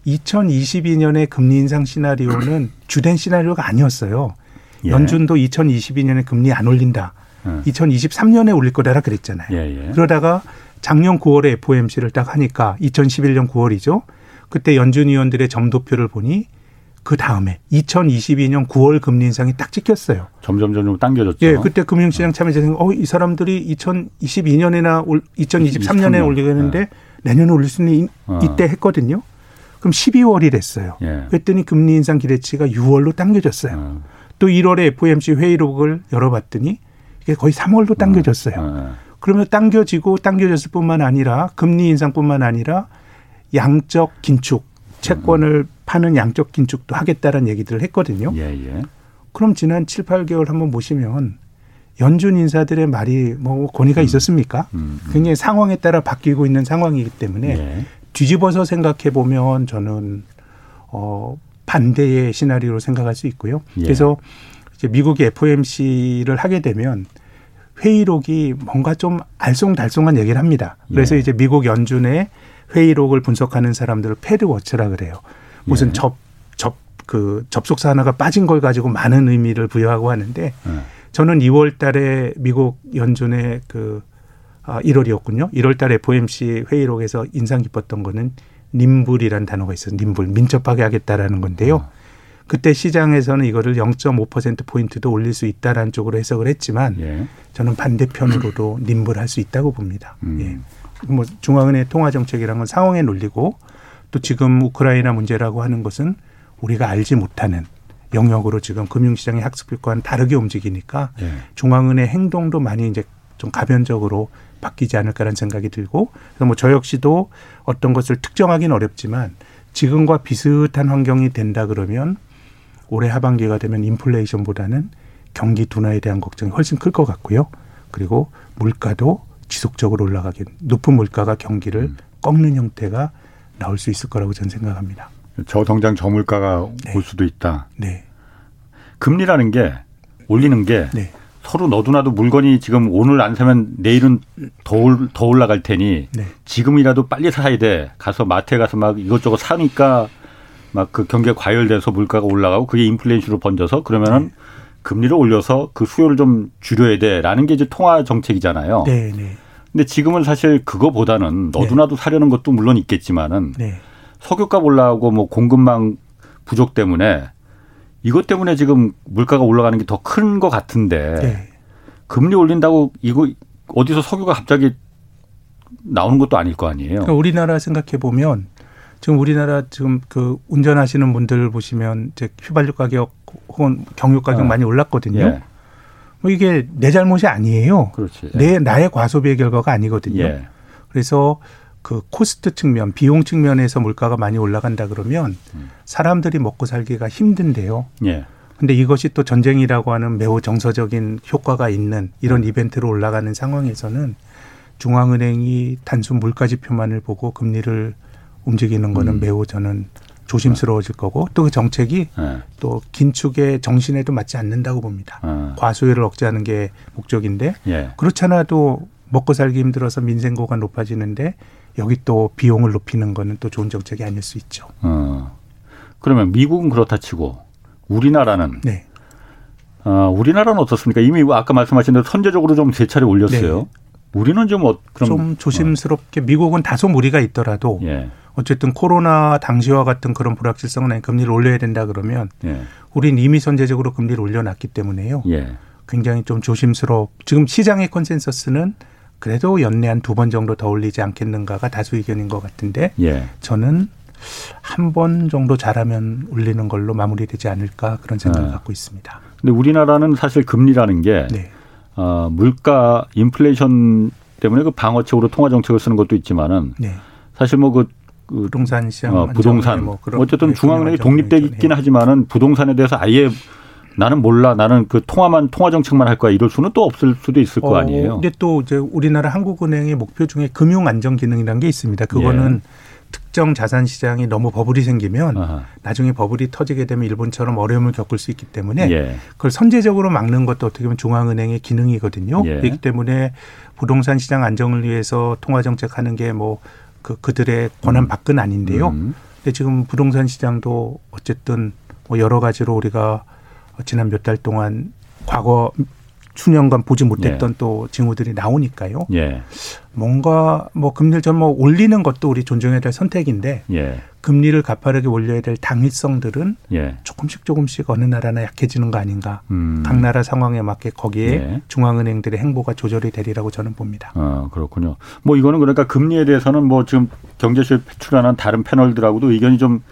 2022년의 금리 인상 시나리오는 주된 시나리오가 아니었어요. 예. 연준도 2022년에 금리 안 올린다. 음. 2023년에 올릴 거라 그랬잖아요. 예, 예. 그러다가 작년 9월에 FOMC를 딱 하니까 2011년 9월이죠. 그때 연준 위원들의 점도표를 보니 그 다음에 2022년 9월 금리 인상이 딱 찍혔어요. 점점 점점 당겨졌죠. 예, 그때 금융시장 참여자생 어, 이 사람들이 2022년에나 2023년에 올리겠는데 네. 내년에 올릴 수 있는 어. 이때 했거든요. 그럼 12월이 됐어요. 예. 그랬더니 금리 인상 기대치가 6월로 당겨졌어요. 어. 또 1월에 FOMC 회의록을 열어봤더니 이게 거의 3월로 당겨졌어요. 어. 어. 그러면 당겨지고 당겨졌을 뿐만 아니라 금리 인상뿐만 아니라 양적 긴축 채권을 음. 파는 양적 긴축도 하겠다라는 얘기들을 했거든요. 예, 예. 그럼 지난 7, 8개월 한번 보시면 연준 인사들의 말이 뭐 권위가 음. 있었습니까? 음, 음. 굉장히 상황에 따라 바뀌고 있는 상황이기 때문에 예. 뒤집어서 생각해 보면 저는 어 반대의 시나리오로 생각할 수 있고요. 예. 그래서 이제 미국이 FOMC를 하게 되면 회의록이 뭔가 좀 알쏭달쏭한 얘기를 합니다. 그래서 예. 이제 미국 연준의 회의록을 분석하는 사람들을 패드워처라 그래요. 무슨 예. 접, 접, 그 접속사 하나가 빠진 걸 가지고 많은 의미를 부여하고 하는데 예. 저는 2월 달에 미국 연준의 그 아, 1월이었군요. 1월 달에 FOMC 회의록에서 인상 깊었던 거는 님불이라는 단어가 있어요. 님불. 민첩하게 하겠다라는 건데요. 어. 그때 시장에서는 이거를 0.5% 포인트도 올릴 수 있다라는 쪽으로 해석을 했지만 예. 저는 반대편으로도 *clears throat* 님불할 수 있다고 봅니다. 음. 예. 뭐 중앙은행 통화 정책이란 건 상황에 놀리고 또 지금 우크라이나 문제라고 하는 것은 우리가 알지 못하는 영역으로 지금 금융시장의 학습과는 다르게 움직이니까 예. 중앙은행 행동도 많이 이제 좀 가변적으로 바뀌지 않을까라는 생각이 들고 그래서 뭐 저 역시도 어떤 것을 특정하기는 어렵지만 지금과 비슷한 환경이 된다 그러면 올해 하반기가 되면 인플레이션보다는 경기 둔화에 대한 걱정이 훨씬 클 것 같고요. 그리고 물가도 지속적으로 올라가긴 높은 물가가 경기를 음. 꺾는 형태가 나올 수 있을 거라고 저는 생각합니다. 저성장 저물가가 네. 올 수도 있다. 네. 금리라는 게 올리는 게 네. 서로 너도나도 물건이 지금 오늘 안 사면 내일은 더, 올, 더 올라갈 테니 네. 지금이라도 빨리 사야 돼. 가서 마트에 가서 막 이것저것 사니까 막 그 경기가 과열돼서 물가가 올라가고 그게 인플레이션으로 번져서 그러면은 네. 금리를 올려서 그 수요를 좀 줄여야 돼라는 게 이제 통화 정책이잖아요. 네, 네. 근데 지금은 사실 그거보다는 너도나도 네. 사려는 것도 물론 있겠지만은 네. 석유값 올라가고 뭐 공급망 부족 때문에 이것 때문에 지금 물가가 올라가는 게 더 큰 것 같은데 네. 금리 올린다고 이거 어디서 석유가 갑자기 나오는 것도 아닐 거 아니에요. 그러니까 우리나라 생각해 보면 지금 우리나라 지금 그 운전하시는 분들 보시면 이제 휘발유 가격 혹은 경유 가격 어. 많이 올랐거든요. 예. 뭐 이게 내 잘못이 아니에요. 그렇지. 예. 내 나의 과소비의 결과가 아니거든요. 예. 그래서 그 코스트 측면, 비용 측면에서 물가가 많이 올라간다 그러면 음. 사람들이 먹고 살기가 힘든데요. 예. 근데 이것이 또 전쟁이라고 하는 매우 정서적인 효과가 있는 이런 네. 이벤트로 올라가는 상황에서는 중앙은행이 단순 물가 지표만을 보고 금리를 움직이는 거는 음. 매우 저는 조심스러워질 거고 또 그 정책이 네. 또 긴축의 정신에도 맞지 않는다고 봅니다. 네. 과소비를 억제하는 게 목적인데 예. 그렇잖아도 먹고 살기 힘들어서 민생고가 높아지는데 여기 또 비용을 높이는 거는 또 좋은 정책이 아닐 수 있죠. 어. 그러면 미국은 그렇다 치고 우리나라는 네. 어, 우리나라는 어떻습니까? 이미 아까 말씀하신 대로 선제적으로 좀 세 차례 올렸어요. 네. 우리는 좀 어, 그럼 좀 조심스럽게 미국은 다소 무리가 있더라도 예. 어쨌든 코로나 당시와 같은 그런 불확실성은 금리를 올려야 된다 그러면 예. 우린 이미 선제적으로 금리를 올려놨기 때문에요. 예. 굉장히 좀 조심스러워. 지금 시장의 컨센서스는 그래도 연내 한 두 번 정도 더 올리지 않겠는가가 다수 의견인 것 같은데 예. 저는 한 번 정도 잘하면 올리는 걸로 마무리되지 않을까 그런 생각을 아. 갖고 있습니다. 근데 우리나라는 사실 금리라는 게 네. 어, 물가 인플레이션 때문에 그 방어책으로 통화 정책을 쓰는 것도 있지만은 네. 사실 뭐그 그 부동산 시장 어, 부동산 뭐 어쨌든 네, 중앙은행이 독립되긴 네. 하지만은 부동산에 대해서 아예 나는 몰라 나는 그 통화만 통화 정책만 할 거야 이럴 수는 또 없을 수도 있을 어, 거 아니에요. 근데 또 이제 우리나라 한국은행의 목표 중에 금융 안정 기능이라는 게 있습니다. 그거는 예. 특정 자산 시장이 너무 버블이 생기면 아하. 나중에 버블이 터지게 되면 일본처럼 어려움을 겪을 수 있기 때문에 예. 그걸 선제적으로 막는 것도 어떻게 보면 중앙은행의 기능이거든요. 예. 그렇기 때문에 부동산 시장 안정을 위해서 통화 정책하는 게 뭐 그 그들의 권한 음. 밖은 아닌데요. 음. 근데 지금 부동산 시장도 어쨌든 뭐 여러 가지로 우리가 지난 몇 달 동안 과거 수년간 보지 못했던 예. 또 징후들이 나오니까요. 예. 뭔가 뭐 금리를 좀뭐 올리는 것도 우리 존중해야 될 선택인데 예. 금리를 가파르게 올려야 될 당위성들은 예. 조금씩 조금씩 어느 나라나 약해지는 거 아닌가. 음. 각 나라 상황에 맞게 거기에 예. 중앙은행들의 행보가 조절이 되리라고 저는 봅니다. 아 그렇군요. 뭐 이거는 그러니까 금리에 대해서는 뭐 지금 경제실 출연한 다른 패널들하고도 의견이 좀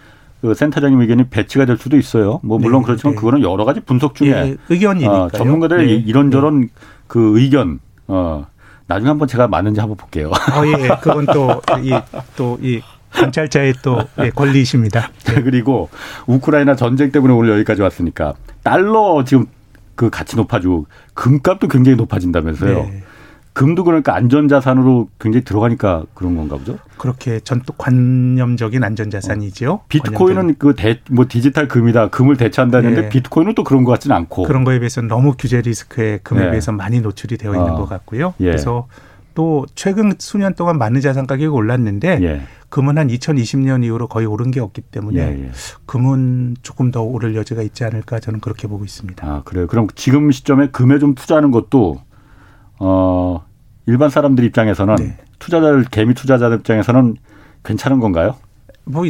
그 센터장님 의견이 배치가 될 수도 있어요. 뭐 물론 네, 그렇지만 네. 그거는 여러 가지 분석 중에 네, 의견이니까 어, 전문가들의 네. 이런저런 그 의견 어 나중에 한번 제가 맞는지 한번 볼게요. 어, 예, 그건 또 이 또이 관찰자의 또 예, 권리이십니다. 네. 그리고 우크라이나 전쟁 때문에 오늘 여기까지 왔으니까 달러 지금 그 가치 높아지고 금값도 굉장히 높아진다면서요. 네. 금도 그러니까 안전자산으로 굉장히 들어가니까 그런 건가 보죠? 그렇게 전또 관념적인 안전자산이죠. 어. 비트코인은 그 대 뭐 디지털 금이다. 금을 대체한다는데 네. 비트코인은 또 그런 것 같지는 않고. 그런 거에 비해서 너무 규제 리스크에 금에 네. 비해서 많이 노출이 되어 있는 어. 것 같고요. 예. 그래서 또 최근 수년 동안 많은 자산 가격이 올랐는데 예. 금은 한 2020년 이후로 거의 오른 게 없기 때문에 예, 예. 금은 조금 더 오를 여지가 있지 않을까 저는 그렇게 보고 있습니다. 아 그래요. 그럼 지금 시점에 금에 좀 투자하는 것도 어, 일반 사람들 입장에서는 네. 투자자들 개미 투자자들 입장에서는 괜찮은 건가요? 뭐,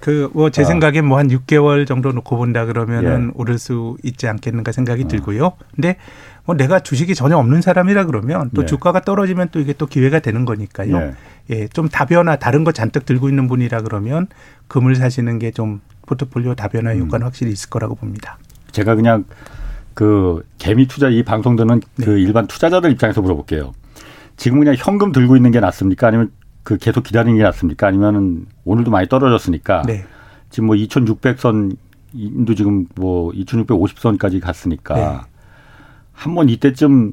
그, 뭐, 제 어. 생각엔 뭐 한 6개월 정도 놓고 본다 그러면은 예. 오를 수 있지 않겠는가 생각이 어. 들고요. 근데 뭐 내가 주식이 전혀 없는 사람이라 그러면 또 예. 주가가 떨어지면 또 이게 또 기회가 되는 거니까요. 예. 예. 좀 다변화, 다른 거 잔뜩 들고 있는 분이라 그러면 금을 사시는 게 좀 포트폴리오 다변화 음. 효과는 음. 확실히 있을 거라고 봅니다. 제가 그냥 그 개미 투자 이 방송 듣는 네. 그 일반 투자자들 입장에서 물어볼게요. 지금 그냥 현금 들고 있는 게 낫습니까? 아니면 그 계속 기다리는 게 낫습니까? 아니면은 오늘도 많이 떨어졌으니까 네. 지금 뭐 2,600선도 지금 뭐 2,650선까지 갔으니까 네. 한번 이때쯤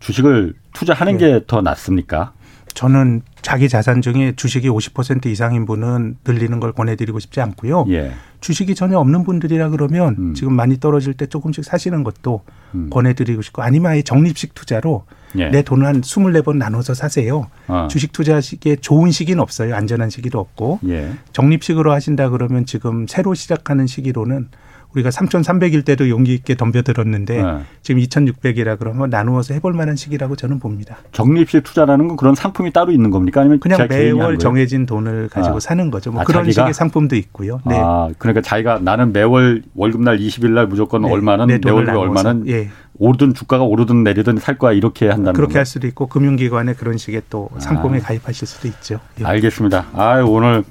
주식을 투자하는 네. 게더 낫습니까? 저는 자기 자산 중에 주식이 50% 이상인 분은 늘리는 걸 권해드리고 싶지 않고요. 예. 주식이 전혀 없는 분들이라 그러면 음. 지금 많이 떨어질 때 조금씩 사시는 것도 음. 권해드리고 싶고 아니면 아예 적립식 투자로 예. 내 돈을 한 24번 나눠서 사세요. 어. 주식 투자식에 좋은 시기는 없어요. 안전한 시기도 없고. 예. 적립식으로 하신다 그러면 지금 새로 시작하는 시기로는 우리가 3,300일 때도 용기 있게 덤벼들었는데 네. 지금 2,600이라 그러면 나누어서 해볼 만한 시기라고 저는 봅니다. 적립식 투자라는 건 그런 상품이 따로 있는 겁니까? 아니면 그냥 매월 정해진 돈을 가지고 아. 사는 거죠. 뭐 아, 그런 자기가? 식의 상품도 있고요. 네. 아, 그러니까 자기가 나는 매월 월급날 20일 날 무조건 네. 얼마는 매월 얼마는 예. 오르든 주가가 오르든 내리든 살 거야 이렇게 한다는 그렇게 건가요? 할 수도 있고 금융기관에 그런 식의 또 상품에 아. 가입하실 수도 있죠. 예. 알겠습니다. 아 오늘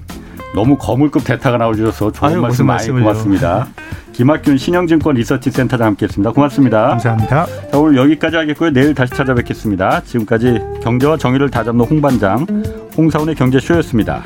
너무 거물급 대타가 나오셔서 좋은 아유, 말씀 많이 고맙습니다. *laughs* 김학균 신영증권 리서치 센터장 함께했습니다. 고맙습니다. 감사합니다. 자, 오늘 여기까지 하겠고요. 내일 다시 찾아뵙겠습니다. 지금까지 경제와 정의를 다잡는 홍반장 홍사원의 경제쇼였습니다.